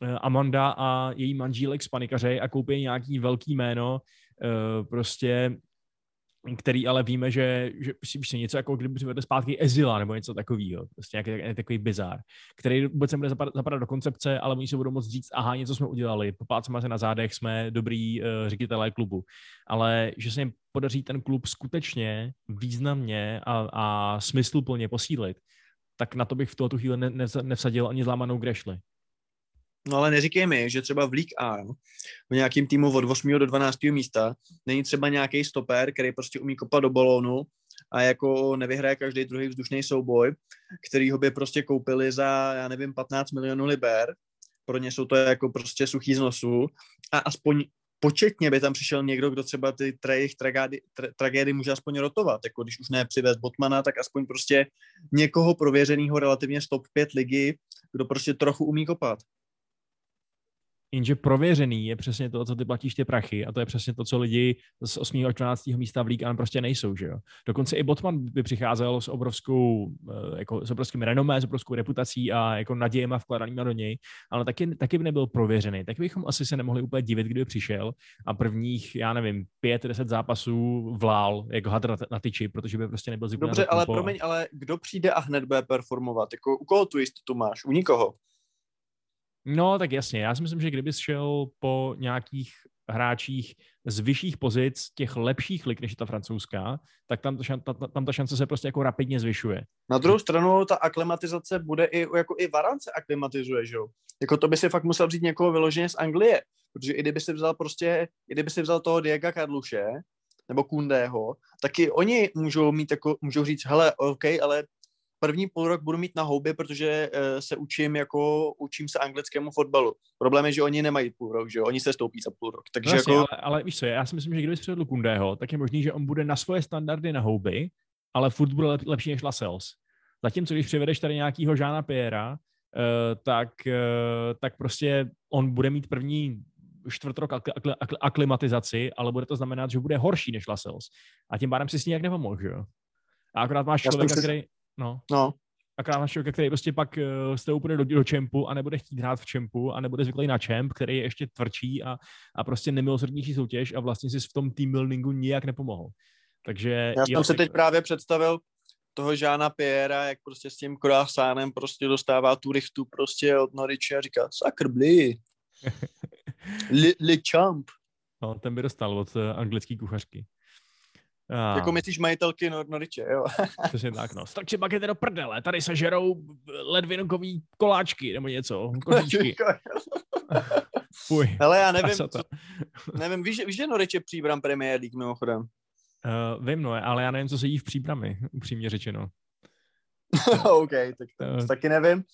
A: eh, Amanda a její manžílek spanikařej a koupí nějaký velký jméno, eh, prostě který ale víme, že, že si něco jako kdyby přivedli zpátky Ezila nebo něco takového, prostě nějaký, takový bizár, který vůbec nebude zapadat, zapadat do koncepce, ale oni se budou moct říct, aha, něco jsme udělali, poplácíme se na zádech, jsme dobrý uh, ředitelé klubu, ale že se jim podaří ten klub skutečně významně a, a smysluplně posílit, tak na to bych v tuto chvíli ne, ne, nevsadil ani zlámanou grešli.
B: No ale neříkej mi, že třeba v League A, v nějakým týmu od 8. do 12. místa, není třeba nějaký stoper, který prostě umí kopat do balónu a jako nevyhraje každý druhý vzdušný souboj, který ho by prostě koupili za, já nevím, 15 milionů liber. Pro ně jsou to jako prostě suchý z nosu a aspoň početně by tam přišel někdo, kdo třeba ty tra- tragédy, tra- tragédy může aspoň rotovat. Jako když už ne přivez Botmana, tak aspoň prostě někoho prověřeného relativně stop 5 ligy, kdo prostě trochu umí kopat.
A: Jenže prověřený je přesně to, co ty platíš ty prachy a to je přesně to, co lidi z 8. a 12. místa v League prostě nejsou, že jo. Dokonce i Botman by přicházel s obrovskou, eh, jako s obrovským renomé, s obrovskou reputací a jako nadějema vkladanýma do něj, ale taky, taky by nebyl prověřený. Tak bychom asi se nemohli úplně divit, kdyby přišel a prvních, já nevím, pět, deset zápasů vlál jako hadr na, na tyči, protože by prostě nebyl
B: Dobře, ale promiň, ale kdo přijde a hned bude performovat? Jako u koho tu jistotu máš? U nikoho.
A: No, tak jasně. Já si myslím, že kdyby šel po nějakých hráčích z vyšších pozic, těch lepších lig, než je ta francouzská, tak tam, to šan, ta, tam ta šance se prostě jako rapidně zvyšuje.
B: Na druhou stranu ta aklimatizace bude i, jako i Varance aklimatizuje, že jo? Jako to by si fakt musel vzít někoho vyloženě z Anglie, protože i kdyby si vzal prostě, i kdyby si vzal toho Diego Karluše, nebo Kundého, taky oni můžou mít jako, můžou říct, hele, OK, ale první půl rok budu mít na houby, protože uh, se učím jako, učím se anglickému fotbalu. Problém je, že oni nemají půl rok, že jo? oni se stoupí za půl rok. Takže
A: no jasně,
B: jako...
A: ale, ale, víš co, já si myslím, že kdyby přivedl Kundého, tak je možný, že on bude na svoje standardy na houby, ale furt bude lep, lepší než Lascelles. Zatímco když přivedeš tady nějakýho Žána Piera, uh, tak, uh, tak prostě on bude mít první čtvrt rok akli, akli, akli, aklimatizaci, ale bude to znamenat, že bude horší než Lascelles. A tím pádem si s ní jak nepomohl, že jo? A akorát máš člověka, který, No.
B: no.
A: A člověka, který prostě pak uh, z toho do, do čempu a nebude chtít hrát v čempu a nebude zvyklý na čemp, který je ještě tvrdší a, a prostě nemilosrdnější soutěž a vlastně si v tom team buildingu nijak nepomohl. Takže...
B: Já jsem si teď právě představil toho Žána Piera, jak prostě s tím croissánem prostě dostává tu richtu prostě od Noriče a říká, sakr bli, li, li champ.
A: No, ten by dostal od uh, anglický kuchařky.
B: A... Jako myslíš majitelky Nor- Noriče, jo?
A: Přesně tak, no. Strčí bakety do prdele, tady se žerou ledvinkový koláčky nebo něco, kožičky.
B: Fuj. Hele, já nevím, co, nevím, víš, víš, že Noriče příbram Premier League mimochodem?
A: Uh, vím, no, ale já nevím, co se jí v příbrami, upřímně řečeno.
B: OK, tak to uh, taky nevím,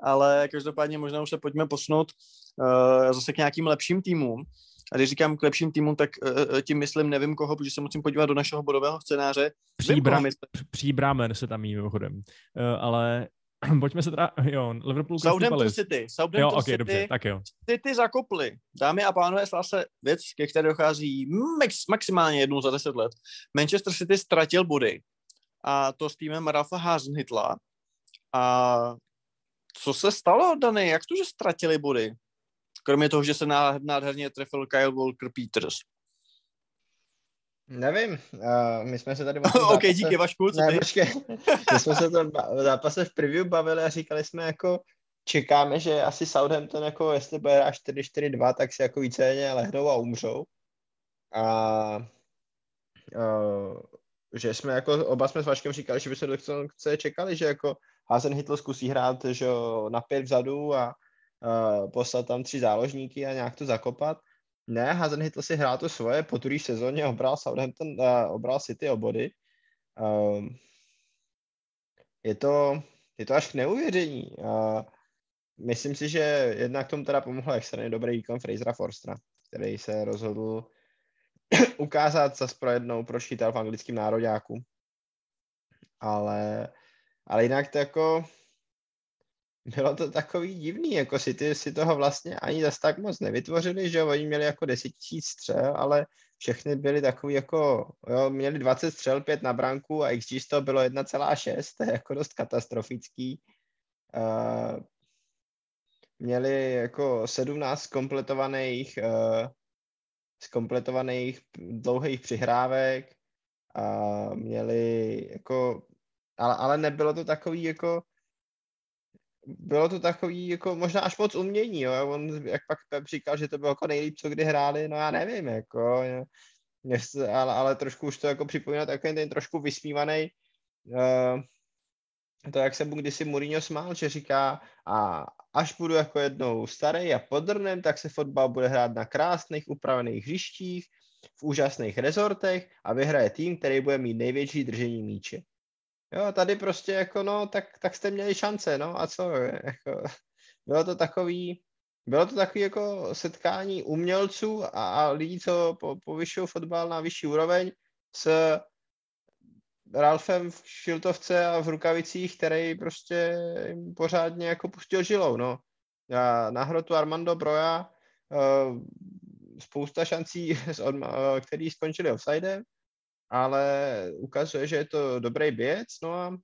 B: ale každopádně možná už se pojďme posunout uh, zase k nějakým lepším týmům. A když říkám k lepším týmům, tak uh, tím myslím nevím koho, protože se musím podívat do našeho bodového scénáře.
A: Příbram, příbramen se tam jí mimochodem. Uh, ale pojďme se teda, jo, Liverpool
B: Southampton City. Southampton
A: jo, okay,
B: City.
A: Dobře, tak jo.
B: City zakopli. Dámy a pánové, stala se věc, ke které dochází max, maximálně jednou za deset let. Manchester City ztratil body. A to s týmem Rafa Hasenhitla. A co se stalo, Dany? Jak to, že ztratili body? Kromě toho, že se nádherně trefil Kyle Walker Peters.
C: Nevím, uh, my jsme se tady...
B: ok, díky Vašku, co
C: ne, počkej. my jsme se tam zápase v preview bavili a říkali jsme jako, čekáme, že asi Southampton jako, jestli bude až 4-4-2, tak si jako víceméně lehnou a umřou. A uh, že jsme jako, oba jsme s Vaškem říkali, že by se do chce čekali, že jako Hazen Hitler zkusí hrát že na pět vzadu a uh, poslat tam tři záložníky a nějak to zakopat. Ne, Hazenhytl si hrál to svoje, po druhé sezóně obral Southampton, uh, obral City o body. Uh, je to, je to až k neuvěření. Uh, myslím si, že jednak tomu teda pomohl extrémně dobrý výkon Frasera Forstra, který se rozhodl ukázat zase pro jednou, proč v anglickém nároďáku. Ale, ale jinak to jako bylo to takový divný, jako si ty si toho vlastně ani zas tak moc nevytvořili, že oni měli jako 10 tisíc střel, ale všechny byly takový jako, jo, měli 20 střel, 5 na branku a XG z toho bylo 1,6, to je jako dost katastrofický. Uh, měli jako 17 kompletovaných uh, zkompletovaných dlouhých přihrávek a měli jako, ale, ale nebylo to takový jako bylo to takový jako možná až moc umění, jo. On, jak pak Pep říkal, že to bylo jako nejlíp, co kdy hráli, no já nevím, jako, jo. ale, ale trošku už to jako připomíná takový ten trošku vysmívaný uh, to, jak se mu kdysi Mourinho smál, že říká a, až budu jako jednou starý a podrnem, tak se fotbal bude hrát na krásných upravených hřištích, v úžasných rezortech a vyhraje tým, který bude mít největší držení míče. Jo, tady prostě jako no, tak, tak jste měli šance, no a co, jako, bylo to takový, bylo to takový jako setkání umělců a, a lidí, co po, povyšují fotbal na vyšší úroveň s Ralfem v šiltovce a v rukavicích, který prostě jim pořádně jako pustil žilou, no. A na hrotu Armando Broja uh, spousta šancí, uh, který skončili offside, ale ukazuje, že je to dobrý běc, no a,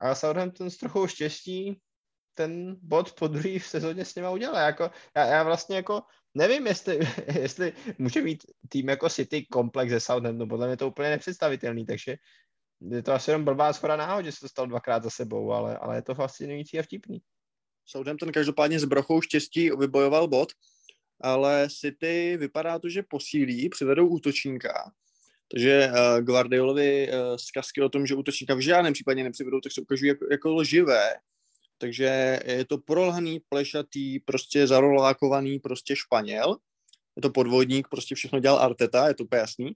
C: a Southampton s trochou štěstí ten bod po druhý v sezóně s nima udělal. Jako, já, já vlastně jako nevím, jestli, jestli může mít tým jako City komplex ze Southamptonu, podle mě to úplně nepředstavitelný, takže je to asi jenom blbá schoda náhod, že se to stalo dvakrát za sebou, ale, ale je to fascinující a vtipný.
B: Southampton každopádně s brochou štěstí vybojoval bod, ale City vypadá to, že posílí, přivedou útočníka, takže uh, Guardiolovi uh, zkazky o tom, že útočníka v žádném případě nepřivedou, tak se ukazují jako, jako lživé. Takže je to prolhaný, plešatý, prostě zarolákovaný prostě Španěl. Je to podvodník, prostě všechno dělal Arteta, je to úplně jasný.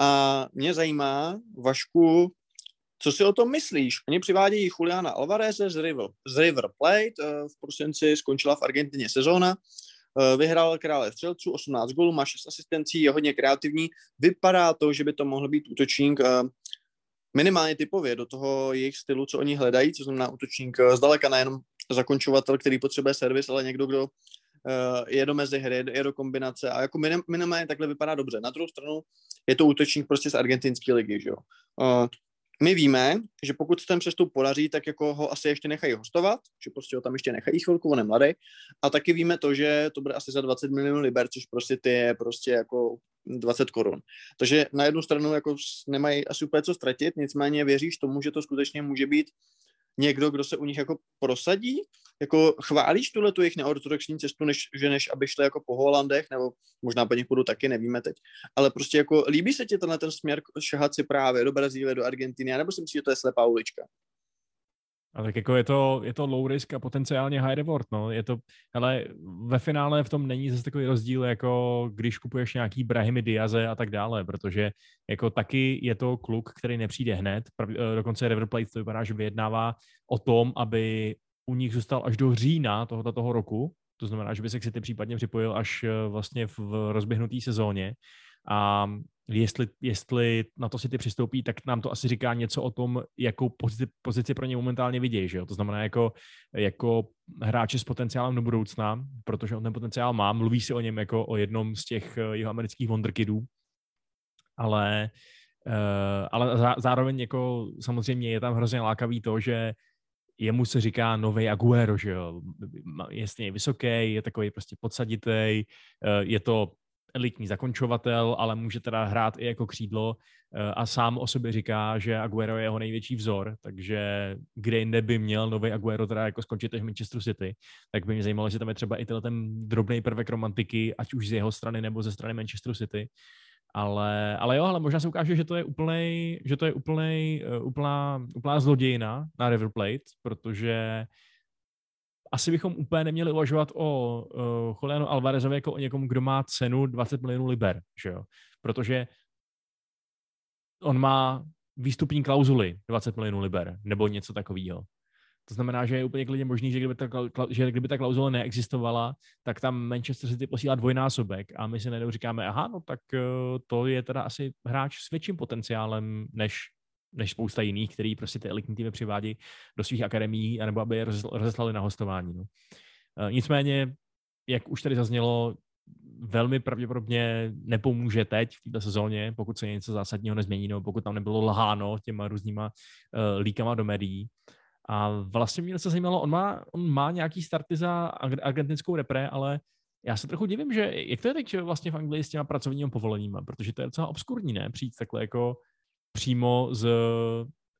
B: A mě zajímá, Vašku, co si o tom myslíš? Oni přivádějí Juliana Alvareze z River, z River Plate, eh, v prosinci skončila v Argentině sezóna, eh, vyhrál krále střelců, 18 gólů, má 6 asistencí, je hodně kreativní. Vypadá to, že by to mohl být útočník eh, minimálně typově do toho jejich stylu, co oni hledají, co znamená útočník zdaleka nejenom zakončovatel, který potřebuje servis, ale někdo, kdo je do mezi hry, je do kombinace a jako minim, minimálně takhle vypadá dobře. Na druhou stranu je to útočník prostě z argentinské ligy, že jo. My víme, že pokud se ten přestup podaří, tak jako ho asi ještě nechají hostovat, že prostě ho tam ještě nechají chvilku, on je mladý. A taky víme to, že to bude asi za 20 milionů liber, což prostě ty je prostě jako 20 korun. Takže na jednu stranu jako nemají asi úplně co ztratit, nicméně věříš tomu, že to skutečně může být někdo, kdo se u nich jako prosadí? Jako chválíš tuhle tu jejich neortodoxní cestu, než, že než aby šli jako po Holandech, nebo možná po nich budu taky, nevíme teď. Ale prostě jako líbí se ti tenhle ten směr šahat si právě do Brazílie, do Argentiny, nebo si myslíš, že to je slepá ulička?
A: A tak jako je to, je to low risk a potenciálně high reward, no. Je to, ale ve finále v tom není zase takový rozdíl, jako když kupuješ nějaký Brahimy Diaze a tak dále, protože jako taky je to kluk, který nepřijde hned, eh, dokonce River Plate to vypadá, že vyjednává o tom, aby u nich zůstal až do října tohoto toho roku, to znamená, že by se k City případně připojil až eh, vlastně v rozběhnuté sezóně. A jestli, jestli na to si ty přistoupí, tak nám to asi říká něco o tom, jakou pozici, pozici pro ně momentálně vidějí. Že jo? To znamená jako, jako hráče s potenciálem do budoucna, protože on ten potenciál má, mluví se o něm jako o jednom z těch eh, jeho amerických wonderkidů, ale, uh, ale zá, zároveň jako samozřejmě je tam hrozně lákavý to, že jemu se říká nový Aguero, že jo, je vysoký, je takový prostě podsaditej, eh, je to elitní zakončovatel, ale může teda hrát i jako křídlo eh, a sám o sobě říká, že Aguero je jeho největší vzor, takže kde jinde by měl nový Aguero teda jako skončit v Manchester City, tak by mě zajímalo, že tam je třeba i tenhle ten drobný prvek romantiky, ať už z jeho strany nebo ze strany Manchester City. Ale, ale jo, ale možná se ukáže, že to je úplnej, že to je úplnej, uh, úplná, úplná zlodějina na River Plate, protože asi bychom úplně neměli uvažovat o uh, Julianu Alvarezovi jako o někom, kdo má cenu 20 milionů liber, že jo? Protože on má výstupní klauzuly 20 milionů liber, nebo něco takového. To znamená, že je úplně klidně možný, že kdyby ta, že kdyby ta klauzule neexistovala, tak tam Manchester City posílá dvojnásobek a my si najednou říkáme, aha, no tak uh, to je teda asi hráč s větším potenciálem než než spousta jiných, který prostě ty elitní týmy přivádí do svých akademií, anebo aby je rozeslali na hostování. No. E, nicméně, jak už tady zaznělo, velmi pravděpodobně nepomůže teď v této sezóně, pokud se něco zásadního nezmění, nebo pokud tam nebylo lháno těma různýma uh, líkama do médií. A vlastně mě se zajímalo, on má, on má nějaký starty za argentinskou repre, ale já se trochu divím, že jak to je teď vlastně v Anglii s těma pracovními povoleníma, protože to je docela obskurní, ne? Přijít takhle jako přímo z,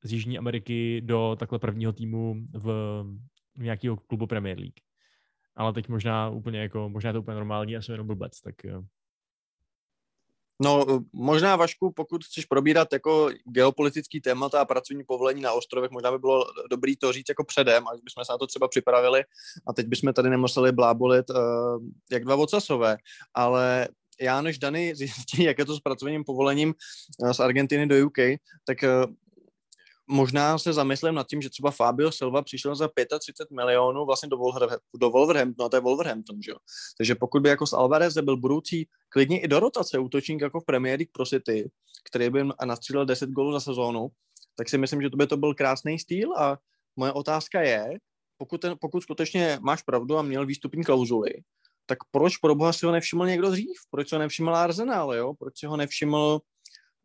A: z Jižní Ameriky do takhle prvního týmu v, v nějakého klubu Premier League. Ale teď možná úplně jako, možná je to úplně normální a jsem jenom blbec, tak jo.
B: No, možná, Vašku, pokud chceš probírat jako geopolitický témata a pracovní povolení na ostrovech, možná by bylo dobrý to říct jako předem, až bychom se na to třeba připravili a teď bychom tady nemuseli blábolit uh, jak dva vocasové, ale já než Dany zjistí, jak je to s pracovním povolením uh, z Argentiny do UK, tak uh, možná se zamyslím nad tím, že třeba Fabio Silva přišel za 35 milionů vlastně do, Wolverhamptonu, do Wolverhamptonu, a to je Wolverhampton, že jo. Takže pokud by jako s Alvarez byl budoucí klidně i do rotace útočník jako v Premier League pro City, který by nastřílel 10 gólů za sezónu, tak si myslím, že to by to byl krásný styl a moje otázka je, pokud, ten, pokud skutečně máš pravdu a měl výstupní klauzuly, tak proč pro boha si ho nevšiml někdo dřív? Proč ho nevšiml Arsenal, jo? Proč si ho nevšiml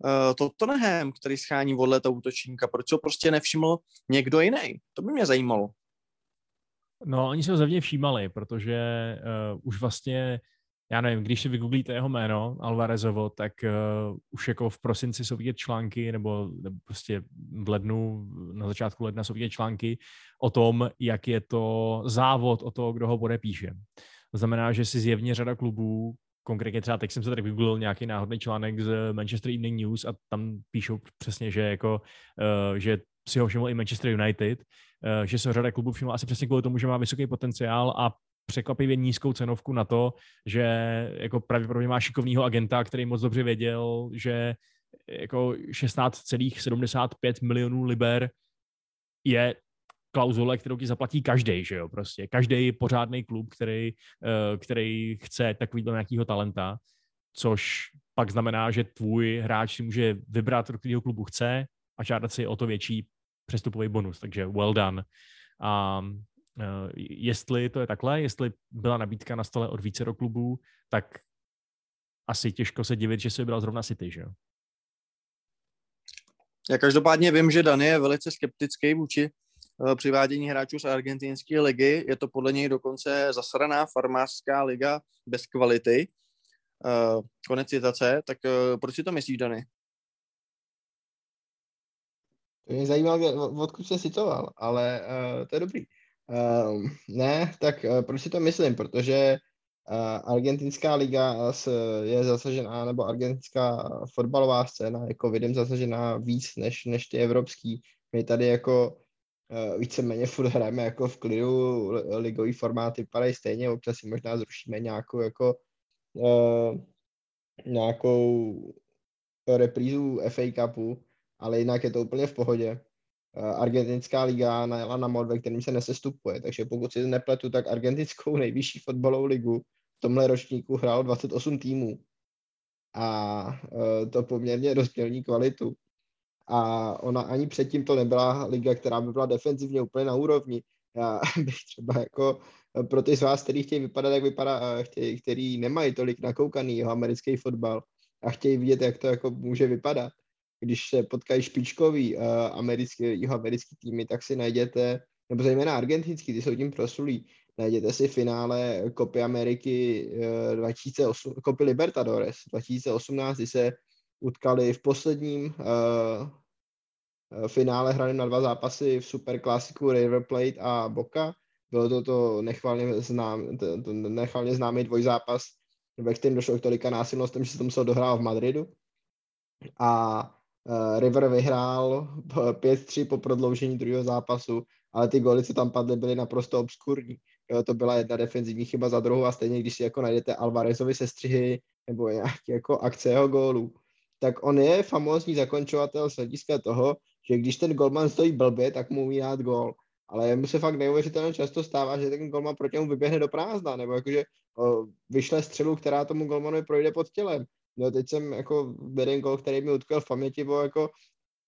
B: uh, Tottenham, který schání vodle toho útočníka? Proč ho prostě nevšiml někdo jiný? To by mě zajímalo.
A: No, oni se ho zevně všímali, protože uh, už vlastně, já nevím, když si vygooglíte jeho jméno, Alvarezovo, tak uh, už jako v prosinci jsou vidět články, nebo, nebo prostě v lednu, na začátku ledna jsou vidět články o tom, jak je to závod o to, kdo ho podepíše. To znamená, že si zjevně řada klubů, konkrétně třeba teď jsem se tady vygooglil nějaký náhodný článek z Manchester Evening News a tam píšou přesně, že jako, uh, že si ho všiml i Manchester United, uh, že se řada klubů všiml asi přesně kvůli tomu, že má vysoký potenciál a překvapivě nízkou cenovku na to, že jako pravděpodobně má šikovného agenta, který moc dobře věděl, že jako 16,75 milionů liber je klauzule, kterou ti zaplatí každý, že jo, prostě. Každý pořádný klub, který, uh, který chce takovýhle nějakého talenta, což pak znamená, že tvůj hráč si může vybrat, do kterého klubu chce a žádat si o to větší přestupový bonus, takže well done. A uh, jestli to je takhle, jestli byla nabídka na stole od více do klubů, tak asi těžko se divit, že se vybral zrovna City, že jo?
B: Já každopádně vím, že Dan je velice skeptický vůči Eh, přivádění hráčů z argentinské ligy. Je to podle něj dokonce zasraná farmářská liga bez kvality. Uh, konec citace. Tak uh, proč si to myslíš, Dany?
C: To mě zajímá, odkud se citoval, ale uh, to je dobrý. Uh, ne, tak uh, proč si to myslím? Protože uh, argentinská liga je zasažená, nebo argentinská fotbalová scéna je covidem zasažená víc než, než ty evropský. My tady jako víceméně furt hrajeme jako v klidu, ligový formáty vypadají stejně, občas si možná zrušíme nějakou jako uh, nějakou reprízu FA Cupu, ale jinak je to úplně v pohodě. Uh, argentinská liga najela na mod, ve kterým se nesestupuje, takže pokud si nepletu, tak argentinskou nejvyšší fotbalovou ligu v tomhle ročníku hrál 28 týmů a uh, to poměrně dost kvalitu a ona ani předtím to nebyla liga, která by byla defenzivně úplně na úrovni. Já bych třeba jako pro ty z vás, kteří chtějí vypadat, jak vypadá, chtějí, který nemají tolik nakoukaný jeho americký fotbal a chtějí vidět, jak to jako může vypadat. Když se potkají špičkový uh, americký, americký týmy, tak si najděte, nebo zejména argentinský, ty jsou tím prosulí, najděte si finále Kopy Ameriky uh, 2008, Kopy Libertadores 2018, kdy se utkali v posledním uh, finále hrali na dva zápasy v superklasiku River Plate a Boca. Bylo to to nechvalně, znám, známý dvojzápas, ve kterém došlo k tolika násilnostem, že se to muselo dohrát v Madridu. A uh, River vyhrál 5-3 po prodloužení druhého zápasu, ale ty góly, co tam padly, byly naprosto obskurní. Jo, to byla jedna defenzivní chyba za druhou a stejně, když si jako najdete Alvarezovi sestřihy nebo nějaké jako akce jeho gólů, tak on je famózní zakončovatel z hlediska toho, že když ten golman stojí blbě, tak mu umí dát gol. Ale mu se fakt neuvěřitelně často stává, že ten golman proti němu vyběhne do prázdna, nebo jakože o, vyšle střelu, která tomu golmanovi projde pod tělem. No teď jsem jako jeden gol, který mi utkal v paměti, bylo jako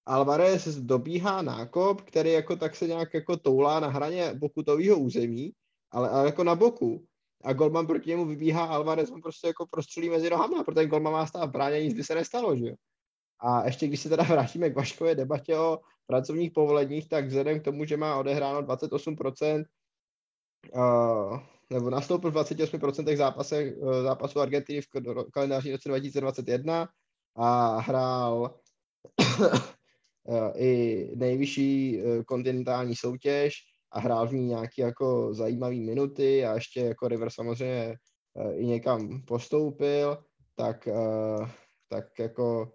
C: Alvarez dobíhá nákop, který jako tak se nějak jako toulá na hraně pokutového území, ale, ale jako na boku a Golman proti němu vybíhá, Alvarez mu prostě jako prostřelí mezi nohama, protože Golman má stát v bráně, nic by se nestalo, že jo. A ještě když se teda vrátíme k Vaškové debatě o pracovních povoleních, tak vzhledem k tomu, že má odehráno 28%, uh, nebo nastoupil v 28% zápasech, uh, zápasů Argentiny v kalendářní roce 2021 a hrál uh, i nejvyšší kontinentální soutěž, a hrál v ní nějaký jako zajímavý minuty a ještě jako River samozřejmě uh, i někam postoupil, tak, uh, tak jako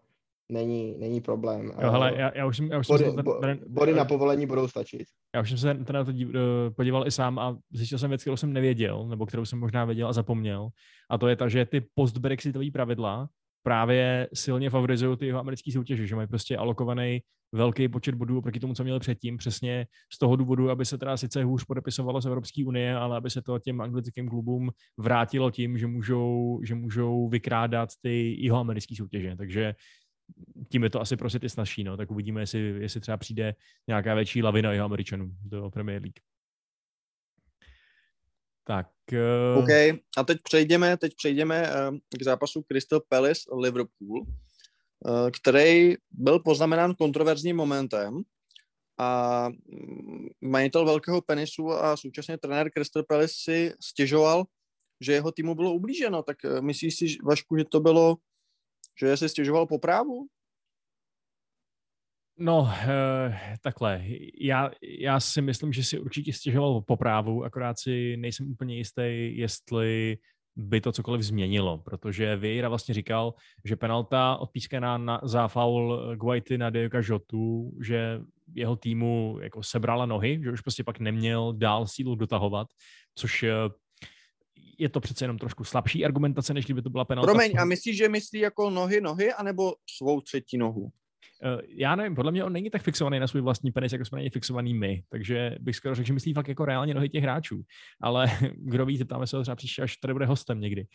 C: není, není problém.
A: Jo, hele, já, já už jsem, já už
C: body,
A: jsem se
C: bo,
A: ten,
C: body na povolení budou stačit.
A: Já už jsem se na to eh, podíval i sám a zjistil jsem věc, kterou jsem nevěděl, nebo kterou jsem možná věděl a zapomněl. A to je ta, že ty post-brexitové pravidla právě silně favorizují ty jeho americké soutěže, že mají prostě alokovaný velký počet bodů proti tomu, co měli předtím, přesně z toho důvodu, aby se teda sice hůř podepisovalo z Evropské unie, ale aby se to těm anglickým klubům vrátilo tím, že můžou, že můžou vykrádat ty jeho americké soutěže. Takže tím je to asi prostě ty snažší, no. tak uvidíme, jestli, jestli třeba přijde nějaká větší lavina jeho Američanů do Premier League. Tak.
B: Uh... OK, a teď přejdeme, teď přejdeme uh, k zápasu Crystal Palace Liverpool, uh, který byl poznamenán kontroverzním momentem a mm, majitel velkého penisu a současně trenér Crystal Palace si stěžoval, že jeho týmu bylo ublíženo. Tak myslíš si, Vašku, že to bylo že se stěžoval po právu?
A: No, eh, takhle. Já, já si myslím, že si určitě stěžoval po právu, akorát si nejsem úplně jistý, jestli by to cokoliv změnilo, protože Vieira vlastně říkal, že penalta odpískaná na, za faul Guaity na Dioka Jotu, že jeho týmu jako sebrala nohy, že už prostě pak neměl dál sílu dotahovat, což eh, je to přece jenom trošku slabší argumentace, než kdyby to byla penalta.
B: Promiň, a myslíš, že myslí jako nohy, nohy, anebo svou třetí nohu?
A: Uh, já nevím, podle mě on není tak fixovaný na svůj vlastní penis, jako jsme na něj fixovaný my, takže bych skoro řekl, že myslí fakt jako reálně nohy těch hráčů. Ale kdo ví, zeptáme se ho třeba příště, až tady bude hostem někdy.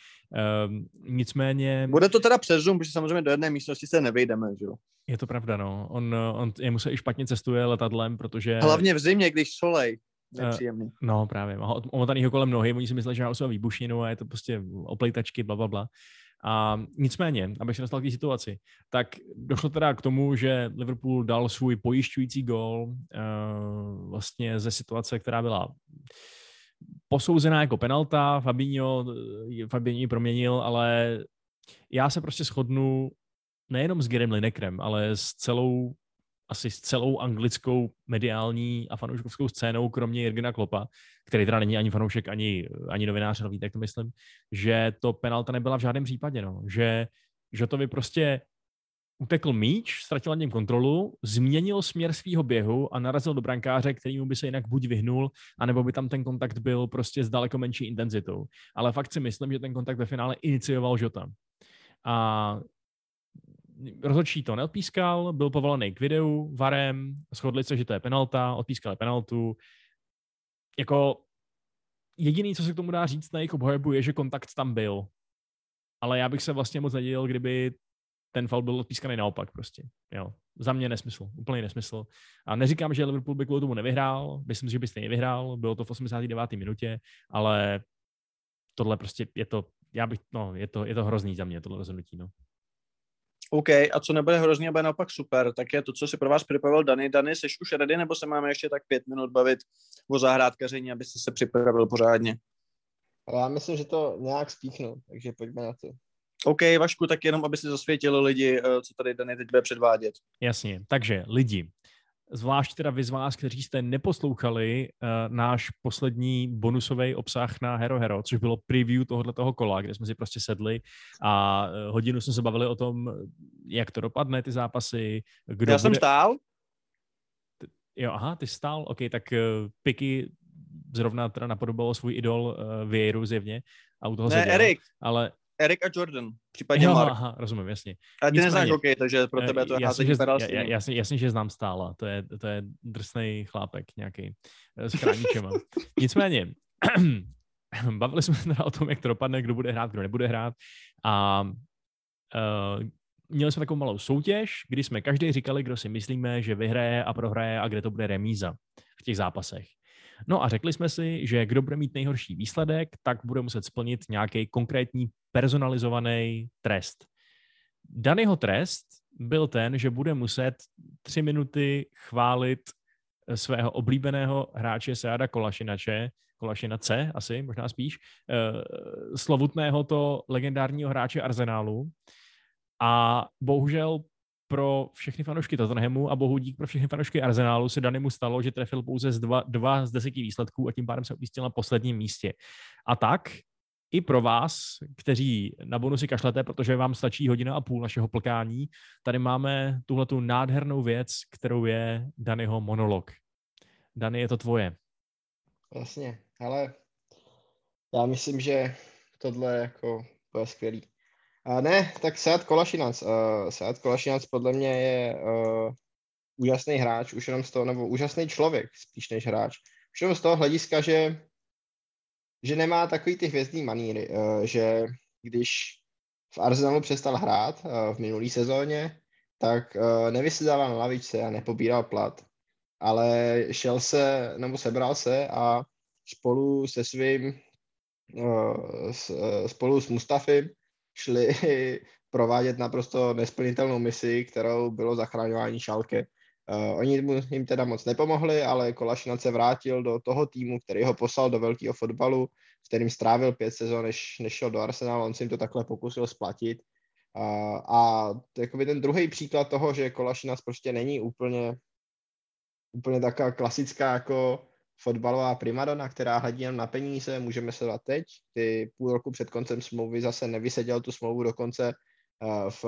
A: Uh, nicméně...
B: Bude to teda přes Zoom, protože samozřejmě do jedné místnosti se nevejdeme, že jo?
A: Je to pravda, no. On, on jemu se i špatně cestuje letadlem, protože...
B: Hlavně v zimě, když solej.
A: Eh, nepříjemný. Uh, no právě, omotanýho kolem nohy, oni si mysleli, že má u výbušninu a je to prostě oplejtačky, bla, bla, bla. A nicméně, abych se dostal k té situaci, tak došlo teda k tomu, že Liverpool dal svůj pojišťující gol uh, vlastně ze situace, která byla posouzená jako penalta, Fabinho, eh, Fabinho ji proměnil, ale já se prostě shodnu nejenom s Gerem Linekrem, ale s celou asi s celou anglickou mediální a fanouškovskou scénou, kromě Jirgena Klopa, který teda není ani fanoušek, ani, ani novinář, ale víte, to myslím, že to penalta nebyla v žádném případě, no. že, že to by prostě utekl míč, ztratil nad něm kontrolu, změnil směr svého běhu a narazil do brankáře, kterýmu by se jinak buď vyhnul, anebo by tam ten kontakt byl prostě s daleko menší intenzitou. Ale fakt si myslím, že ten kontakt ve finále inicioval Žota. A rozhodčí to neodpískal, byl povolený k videu, varem, shodli se, že to je penalta, odpískali penaltu. Jako jediný, co se k tomu dá říct na jejich obhajobu, je, že kontakt tam byl. Ale já bych se vlastně moc nedělal, kdyby ten fal byl odpískaný naopak prostě. Jo. Za mě nesmysl, úplný nesmysl. A neříkám, že Liverpool by kvůli tomu nevyhrál, myslím, že by stejně vyhrál, bylo to v 89. minutě, ale tohle prostě je to, já bych, no, je to, je to hrozný za mě, tohle rozhodnutí, no.
B: OK, a co nebude hrozný a bude naopak super, tak je to, co si pro vás připravil Dany. Dany, jsi už ready, nebo se máme ještě tak pět minut bavit o zahrádkaření, abyste se připravil pořádně?
C: Já myslím, že to nějak spíchnu, takže pojďme na to.
B: OK, Vašku, tak jenom, aby si zasvětili lidi, eh, co tady Dany teď bude předvádět.
A: Jasně, takže lidi, zvlášť teda vy z vás, kteří jste neposlouchali uh, náš poslední bonusový obsah na Hero Hero, což bylo preview tohoto toho kola, kde jsme si prostě sedli a uh, hodinu jsme se bavili o tom, jak to dopadne, ty zápasy.
B: Kdo Já bude... jsem stál.
A: Jo, aha, ty stál, ok, tak uh, Piky zrovna teda napodobalo svůj idol uh, Vieiru zjevně a u toho
B: ne,
A: seděl,
B: Erik.
A: Ale
B: Erik a Jordan, případně jo, Mark.
A: Aha, rozumím, jasně.
B: A ty Nicméně, neznáš hokej, takže pro tebe to je
A: jasně, že, jasně, jasně, že znám stála, to je, to je drsný chlápek nějaký eh, s chráničema. Nicméně, bavili jsme se teda o tom, jak to dopadne, kdo bude hrát, kdo nebude hrát a uh, měli jsme takovou malou soutěž, kdy jsme každý říkali, kdo si myslíme, že vyhraje a prohraje a kde to bude remíza v těch zápasech. No a řekli jsme si, že kdo bude mít nejhorší výsledek, tak bude muset splnit nějaký konkrétní personalizovaný trest. Danýho trest byl ten, že bude muset tři minuty chválit eh, svého oblíbeného hráče Seada Kolašinače, Kolašinace asi, možná spíš, eh, slovutného to legendárního hráče Arsenálu. A bohužel pro všechny fanoušky Tottenhamu a bohu dík pro všechny fanoušky Arsenálu se Danimu stalo, že trefil pouze z dva, dva z deseti výsledků a tím pádem se umístil na posledním místě. A tak i pro vás, kteří na bonusy kašlete, protože vám stačí hodina a půl našeho plkání, tady máme tuhle tu nádhernou věc, kterou je Danyho monolog. Dany, je to tvoje.
C: Jasně, ale já myslím, že tohle jako bude skvělý. A ne, tak Seat Kolašinac. Uh, Seat Kolašinac podle mě je uh, úžasný hráč, už jenom z toho, nebo úžasný člověk spíš než hráč. Už jenom z toho hlediska, že, že nemá takový ty hvězdný maníry, uh, že když v Arsenalu přestal hrát uh, v minulý sezóně, tak uh, nevysedával na lavičce a nepobíral plat, ale šel se, nebo sebral se a spolu se svým, uh, s, uh, spolu s Mustafim šli provádět naprosto nesplnitelnou misi, kterou bylo zachraňování Šalke. Uh, oni mu, jim teda moc nepomohli, ale Kolašinac se vrátil do toho týmu, který ho poslal do velkého fotbalu, v kterým strávil pět sezon, než, než šel do Arsenalu, on si jim to takhle pokusil splatit. Uh, a jakoby ten druhý příklad toho, že Kolašinac prostě není úplně, úplně taková klasická jako fotbalová primadona, která hledí jen na peníze, můžeme se dát teď. Ty půl roku před koncem smlouvy zase nevyseděl tu smlouvu dokonce uh, v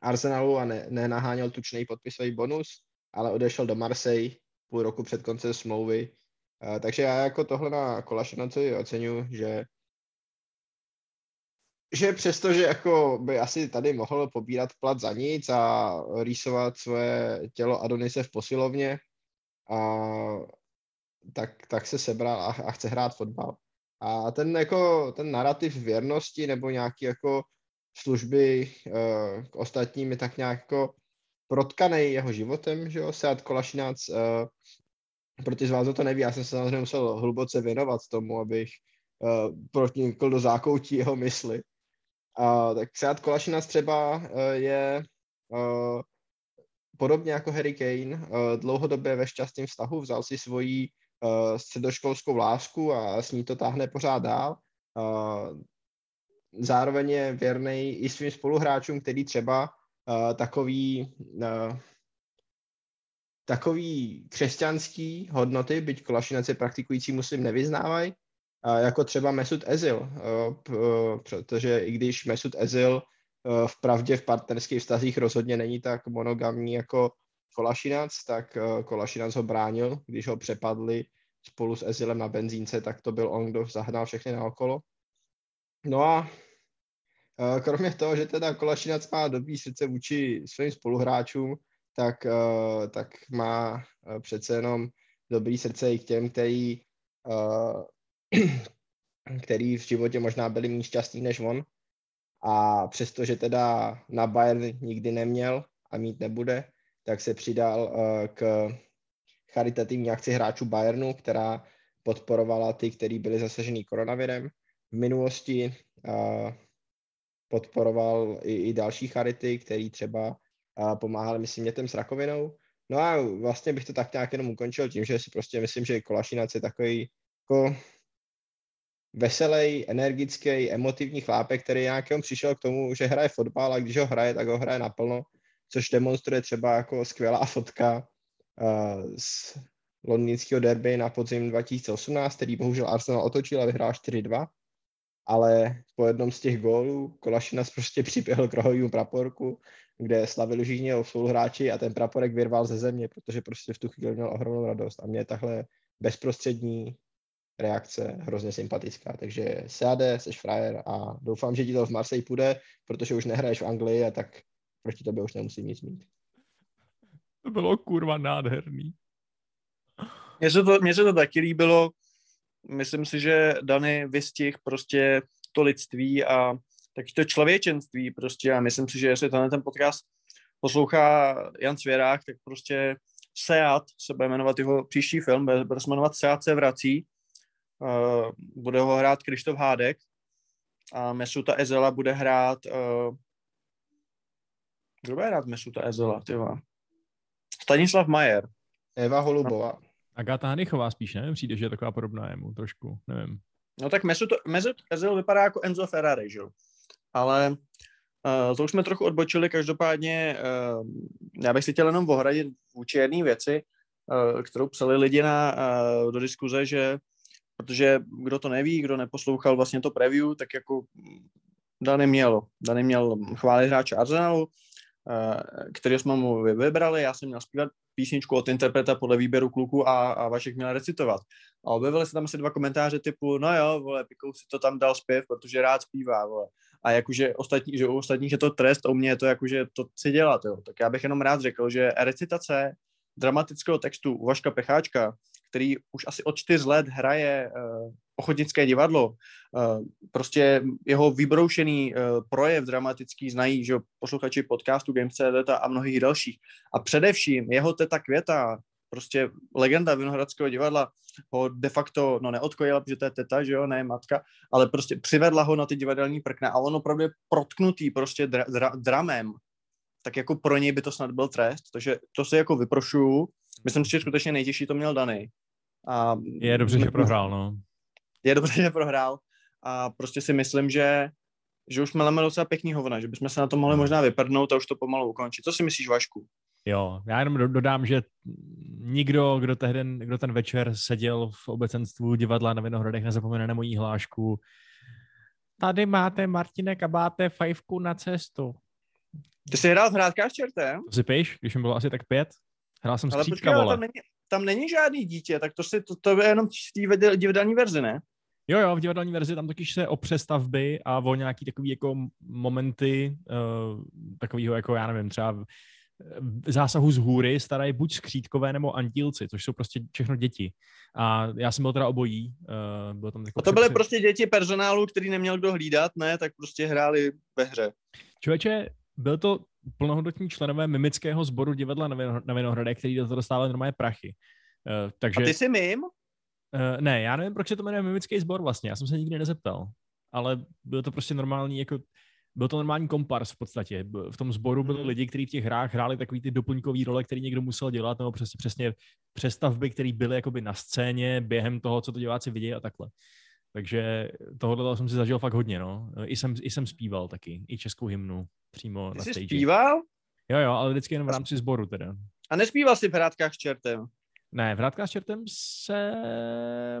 C: Arsenalu a ne, nenaháněl tučný podpisový bonus, ale odešel do Marseille půl roku před koncem smlouvy. Uh, takže já jako tohle na Kolašinovi oceňuji, že že přesto, že jako by asi tady mohl pobírat plat za nic a rýsovat svoje tělo Adonise v posilovně, a tak, tak se sebral a, a chce hrát fotbal. A ten jako, ten narrativ věrnosti nebo nějaký jako služby uh, k ostatním je tak nějak jako protkaný jeho životem, že jo, Seat Kolašinac, uh, pro ty z vás, to neví, já jsem se samozřejmě musel hluboce věnovat tomu, abych uh, pronikl do zákoutí jeho mysli. Uh, tak Seat Kolašinac třeba uh, je uh, podobně jako Harry Kane, uh, dlouhodobě ve šťastném vztahu, vzal si svoji uh, středoškolskou lásku a s ní to táhne pořád dál. Uh, zároveň je věrný i svým spoluhráčům, který třeba uh, takový uh, takový křesťanský hodnoty, byť Kolašinaci praktikující muslim nevyznávají, jako třeba Mesut Ezil, protože i když Mesut Ezil v pravdě v partnerských vztazích rozhodně není tak monogamní jako Kolašinac, tak uh, Kolašinac ho bránil, když ho přepadli spolu s Ezilem na benzínce, tak to byl on, kdo zahnal všechny na okolo. No a uh, kromě toho, že teda Kolašinac má dobrý srdce vůči svým spoluhráčům, tak, uh, tak má přece jenom dobrý srdce i k těm, který, který v životě možná byli méně šťastní než on. A přestože teda na Bayern nikdy neměl a mít nebude, tak se přidal uh, k charitativní akci hráčů Bayernu, která podporovala ty, kteří byli zasažený koronavirem. V minulosti uh, podporoval i, i další charity, který třeba uh, pomáhali, myslím, dětem s rakovinou. No a vlastně bych to tak nějak jenom ukončil tím, že si prostě myslím, že Kolašinac je takový jako veselý, energický, emotivní chlápek, který nějakým přišel k tomu, že hraje fotbal a když ho hraje, tak ho hraje naplno, což demonstruje třeba jako skvělá fotka uh, z londýnského derby na podzim 2018, který bohužel Arsenal otočil a vyhrál 4-2, ale po jednom z těch gólů Kolašinas prostě přiběhl k rohovému praporku, kde slavili všichni spoluhráči a ten praporek vyrval ze země, protože prostě v tu chvíli měl ohromnou radost a mě tahle bezprostřední reakce hrozně sympatická. Takže Seade, seš frajer a doufám, že ti to v Marseille půjde, protože už nehraješ v Anglii a tak proti tobě už nemusím nic mít.
A: To bylo kurva nádherný.
B: Mně se to, mně se to taky líbilo. Myslím si, že Dany vystih prostě to lidství a taky to člověčenství prostě a myslím si, že jestli tenhle ten podcast poslouchá Jan Svěrák, tak prostě Seat se bude jmenovat jeho příští film, bude se jmenovat Seat se vrací. Uh, bude ho hrát Krištof Hádek a Mesuta Ezela bude hrát uh, kdo bude hrát Mesuta Ezela, tyva? Stanislav Majer.
C: Eva Holubová.
A: Agáta Hanichová spíš, ne? Přijde, že je taková podobná jemu trošku, nevím.
B: No tak Mesut, Mesut Ezil vypadá jako Enzo Ferrari, že jo? Ale uh, to už jsme trochu odbočili, každopádně uh, já bych si chtěl jenom ohradit vůči jedné věci, uh, kterou psali lidi na, uh, do diskuze, že protože kdo to neví, kdo neposlouchal vlastně to preview, tak jako Dany měl, Dany měl chválit hráče Arsenalu, který jsme mu vybrali, já jsem měl zpívat písničku od interpreta podle výběru kluku a, a Vašek měl recitovat. A objevily se tam asi dva komentáře typu, no jo, vole, Pikou si to tam dal zpěv, protože rád zpívá, vole. A jakože ostatní, že u ostatních je to trest, u mě je to jakože to chci dělat, jo. Tak já bych jenom rád řekl, že recitace dramatického textu Vaška Pecháčka, který už asi od čtyř let hraje uh, ochotnické divadlo. Uh, prostě jeho vybroušený uh, projev dramatický znají, že posluchači podcastu Games.cz a mnohých dalších. A především jeho teta Květa, prostě legenda Vinohradského divadla, ho de facto, no neodkojila, protože to je teta, že jo, ne matka, ale prostě přivedla ho na ty divadelní prkna a on opravdu je protknutý prostě dra, dra, dramem, tak jako pro něj by to snad byl trest, takže to si jako vyprošuju. Myslím si, že skutečně nejtěžší to měl Dany. A
A: je dobře, že prohrál, no.
B: Je dobře, že prohrál a prostě si myslím, že že už meleme docela pěkný hovna, že bychom se na to mohli možná vyprdnout a už to pomalu ukončit. Co si myslíš, Vašku?
A: Jo, já jenom dodám, že nikdo, kdo, tehdy, kdo ten večer seděl v obecenstvu divadla na Vinohradech, nezapomene na mojí hlášku. Tady máte, Martine, kabáte fajfku na cestu.
B: Ty jsi hrál v hrádkách čertem?
A: To si píš, když mi bylo asi tak pět. Hrál jsem
B: Ale
A: stříčka,
B: počkej,
A: vole.
B: tam není, tam není žádný dítě, tak to, si, to, to je jenom v té divadelní verzi, ne?
A: Jo, jo, v divadelní verzi tam totiž se o přestavby a o nějaký takový jako momenty uh, takového jako, já nevím, třeba zásahu z hůry starají buď skřítkové nebo antílci, což jsou prostě všechno děti. A já jsem byl teda obojí. Uh, byl tam jako
B: a to byly prostě děti personálu, který neměl kdo hlídat, ne, tak prostě hráli ve hře.
A: Člověče, byl to plnohodnotní členové mimického sboru divadla na Vinohradech, který do toho dostávali normálně prachy. Uh, takže...
B: A ty jsi mim?
A: Uh, ne, já nevím, proč se to jmenuje mimický sbor vlastně, já jsem se nikdy nezeptal. Ale byl to prostě normální, jako byl to normální kompars v podstatě. V tom sboru byli
B: Mhm.
A: lidi, kteří v těch hrách hráli takový ty doplňkové role, který někdo musel dělat, nebo přesně, přesně přestavby, které byly jakoby na scéně během toho, co to diváci vidějí a takhle. Takže tohle jsem si zažil fakt hodně, no. I jsem, I jsem zpíval taky, i českou hymnu přímo
B: Ty
A: na
B: jsi
A: stage.
B: zpíval?
A: Jo, jo, ale vždycky jenom v rámci sboru teda.
B: A nespíval jsi v hrádkách s čertem?
A: Ne, v Hrádkách s čertem se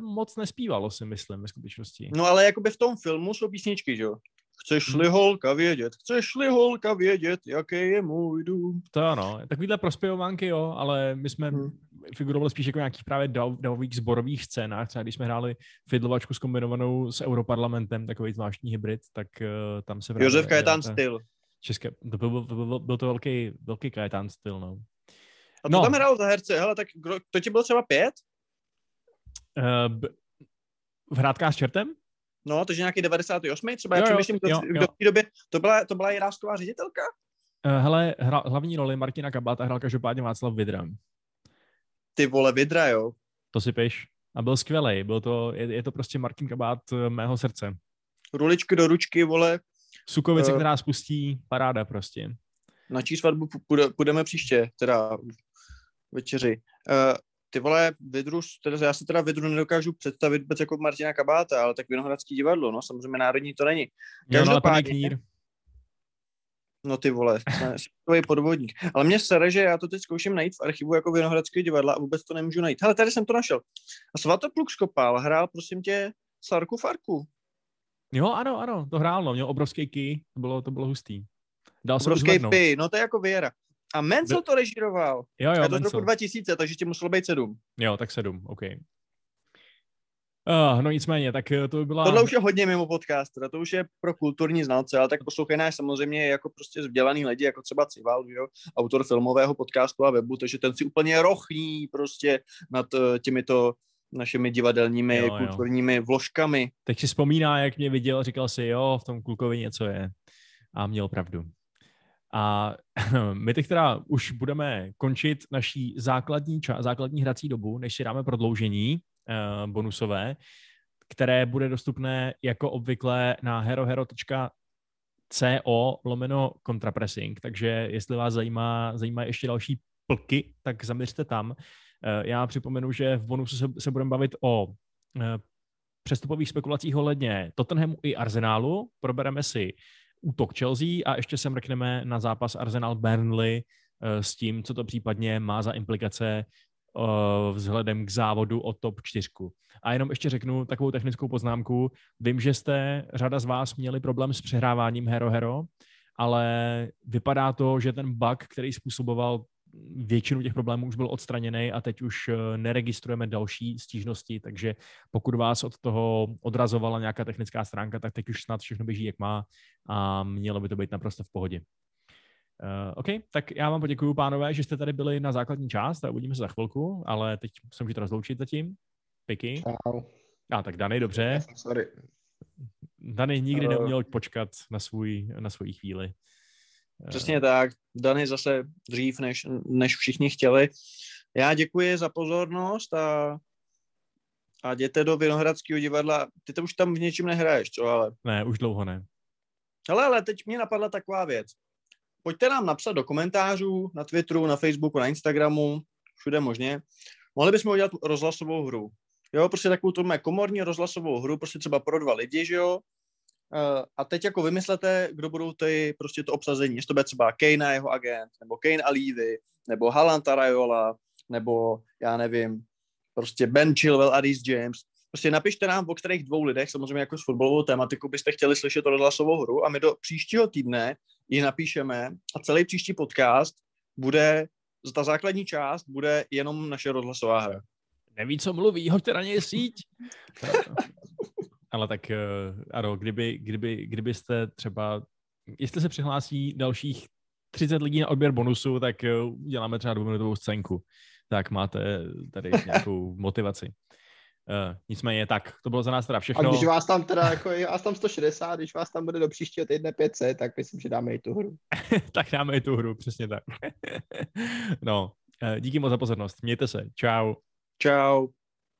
A: moc nespívalo, si myslím, ve skutečnosti.
B: No ale jakoby v tom filmu jsou písničky, že jo? Chceš-li holka vědět, chceš-li holka vědět, jaký je můj dům.
A: To ano, takovýhle prospěvovánky jo, ale my jsme
B: Hmm.
A: Figurovali spíš jako nějakých právě dav, davových zborových scénách, třeba když jsme hráli fidlovačku skombinovanou s Europarlamentem, takový zvláštní hybrid, tak uh, tam se právě...
B: Josef Kajetán
A: ta
B: styl.
A: České, to byl, byl, byl, byl to velký, velký Kajetán styl, no.
B: A to
A: No.
B: tam hrál za herce, hele, tak kdo, to ti bylo třeba pět?
A: Uh, b- v Hrádkách s čertem?
B: No, takže nějaký 98. třeba,
A: Jo,
B: já přemýšlím, kdo,
A: jo,
B: kdo
A: jo.
B: v té době, to byla, to byla jirásková ředitelka?
A: Uh, hele, hra, hlavní roli Martina Kabáta hrál každopádně Václav Vidra.
B: Ty vole, Vidra, jo.
A: To si piš. A byl skvělý. Byl to, je, je to prostě Martin Kabát eh, mého srdce.
B: Ruličky do ručky, vole,
A: Sukovice,
B: Eh.
A: která spustí, paráda prostě.
B: na čí svatbu půjdeme příště, teda večeři. Uh, ty vole, Vidru, teda, já si teda Vidru nedokážu představit vůbec jako Martina Kabáta, ale tak Vinohradský divadlo, no, samozřejmě národní to není.
A: Jo, no, ale
B: Každopádně-. No ty vole, takový podvodník. Ale mě sere, že já to teď zkouším najít v archivu jako Vinohradského divadla a vůbec to nemůžu najít. Hele, tady jsem to našel. A Svatopluk Skopal hrál, prosím tě, Sarku Farku.
A: Jo, ano, ano, to hrál, no, měl obrovský key, to bylo, to bylo hustý. Dal
B: Obrovský py, no to je jako Věra. A Mencel to režíroval.
A: Jo,
B: A
A: jo,
B: je to z roku 2000, takže ti muselo být sedm.
A: Jo, tak sedm, OK. Uh, no nicméně, tak eh, to by byla...
B: Tohle už je hodně mimo podcast, teda to už je pro kulturní znalce, ale tak poslouchej náš samozřejmě jako prostě vzdělaný lidi, jako třeba Cival, jo, autor filmového podcastu a webu, takže ten si úplně rochní prostě nad eh, těmito našimi divadelními,
A: Jo,
B: jo,
A: jo.
B: kulturními vložkami.
A: Tak si vzpomíná, jak mě viděl, říkal si, jo, v tom klukovi něco je. A měl pravdu. A my teď teda už budeme končit naší základní, ča- základní hrací dobu, než si dáme prodloužení bonusové, které bude dostupné jako obvykle na herohero.co lomeno kontrapressing, takže jestli vás zajímá, zajímá ještě další plky, tak zaměřte tam. Eh, Já připomenu, že v bonusu se, se budeme bavit o eh, přestupových spekulacích ohledně Tottenhamu i Arsenálu. Probereme si útok Chelsea a ještě se mrkneme na zápas Arsenal Burnley eh, s tím, co to případně má za implikace vzhledem k závodu o top 4. A jenom ještě řeknu takovou technickou poznámku. Vím, že jste, řada z vás měli problém s přehráváním Hero Hero, ale vypadá to, že ten bug, který způsoboval většinu těch problémů už byl odstraněný a teď už eh, neregistrujeme další stížnosti, takže pokud vás od toho odrazovala nějaká technická stránka, tak teď už snad všechno běží, jak má a mělo by to být naprosto v pohodě. Uh, OK, tak já vám poděkuju, pánové, že jste tady byli na základní část a uvidíme se za chvilku, ale teď se můžete rozloučit zatím. Piky.
C: Čau.
A: A tak Dany, dobře.
C: Sorry.
A: Dany nikdy uh, neuměl počkat na, svůj, na svoji chvíli.
B: Přesně tak. Dany zase dřív, než, než všichni chtěli. Já děkuji za pozornost a, a jděte do Vinohradského divadla. Ty to už tam v něčím nehraješ, co ale?
A: Ne, už dlouho ne.
B: Ale, ale teď mě napadla taková věc. Pojďte nám napsat do komentářů na Twitteru, na Facebooku, na Instagramu, všude možně. Mohli bychom udělat rozhlasovou hru. Jo, prostě takovou tu komorní rozhlasovou hru, prostě třeba pro dva lidi, že jo, Uh, a teď jako vymyslete, kdo budou ty, prostě to obsazení, jestli to bude třeba Kane a jeho agent, nebo Kane a Levy, nebo Haaland a Raiola, nebo já nevím, prostě Ben Chilwell a Reece James. Prostě napište nám, o kterých dvou lidech, samozřejmě jako s fotbalovou tématiku, byste chtěli slyšet rozhlasovou hru a my do příštího týdne ji napíšeme a celý příští podcast bude, ta základní část bude jenom naše rozhlasová hra.
A: Neví, co mluví, hoďte na něj síť. Ale tak, uh, ano, kdyby, kdyby, kdybyste třeba, jestli se přihlásí dalších 30 lidí na odběr bonusu, tak uh, děláme třeba dvouminutovou scénku. Tak máte tady nějakou motivaci. Uh, nicméně tak, to bylo za nás teda všechno.
C: A když vás tam teda, jako je vás tam 160, když vás tam bude do příštího týdne 500, tak myslím, že dáme i tu hru.
A: tak dáme i tu hru, přesně tak. no, uh, díky moc za pozornost. Mějte se. Čau.
B: Čau.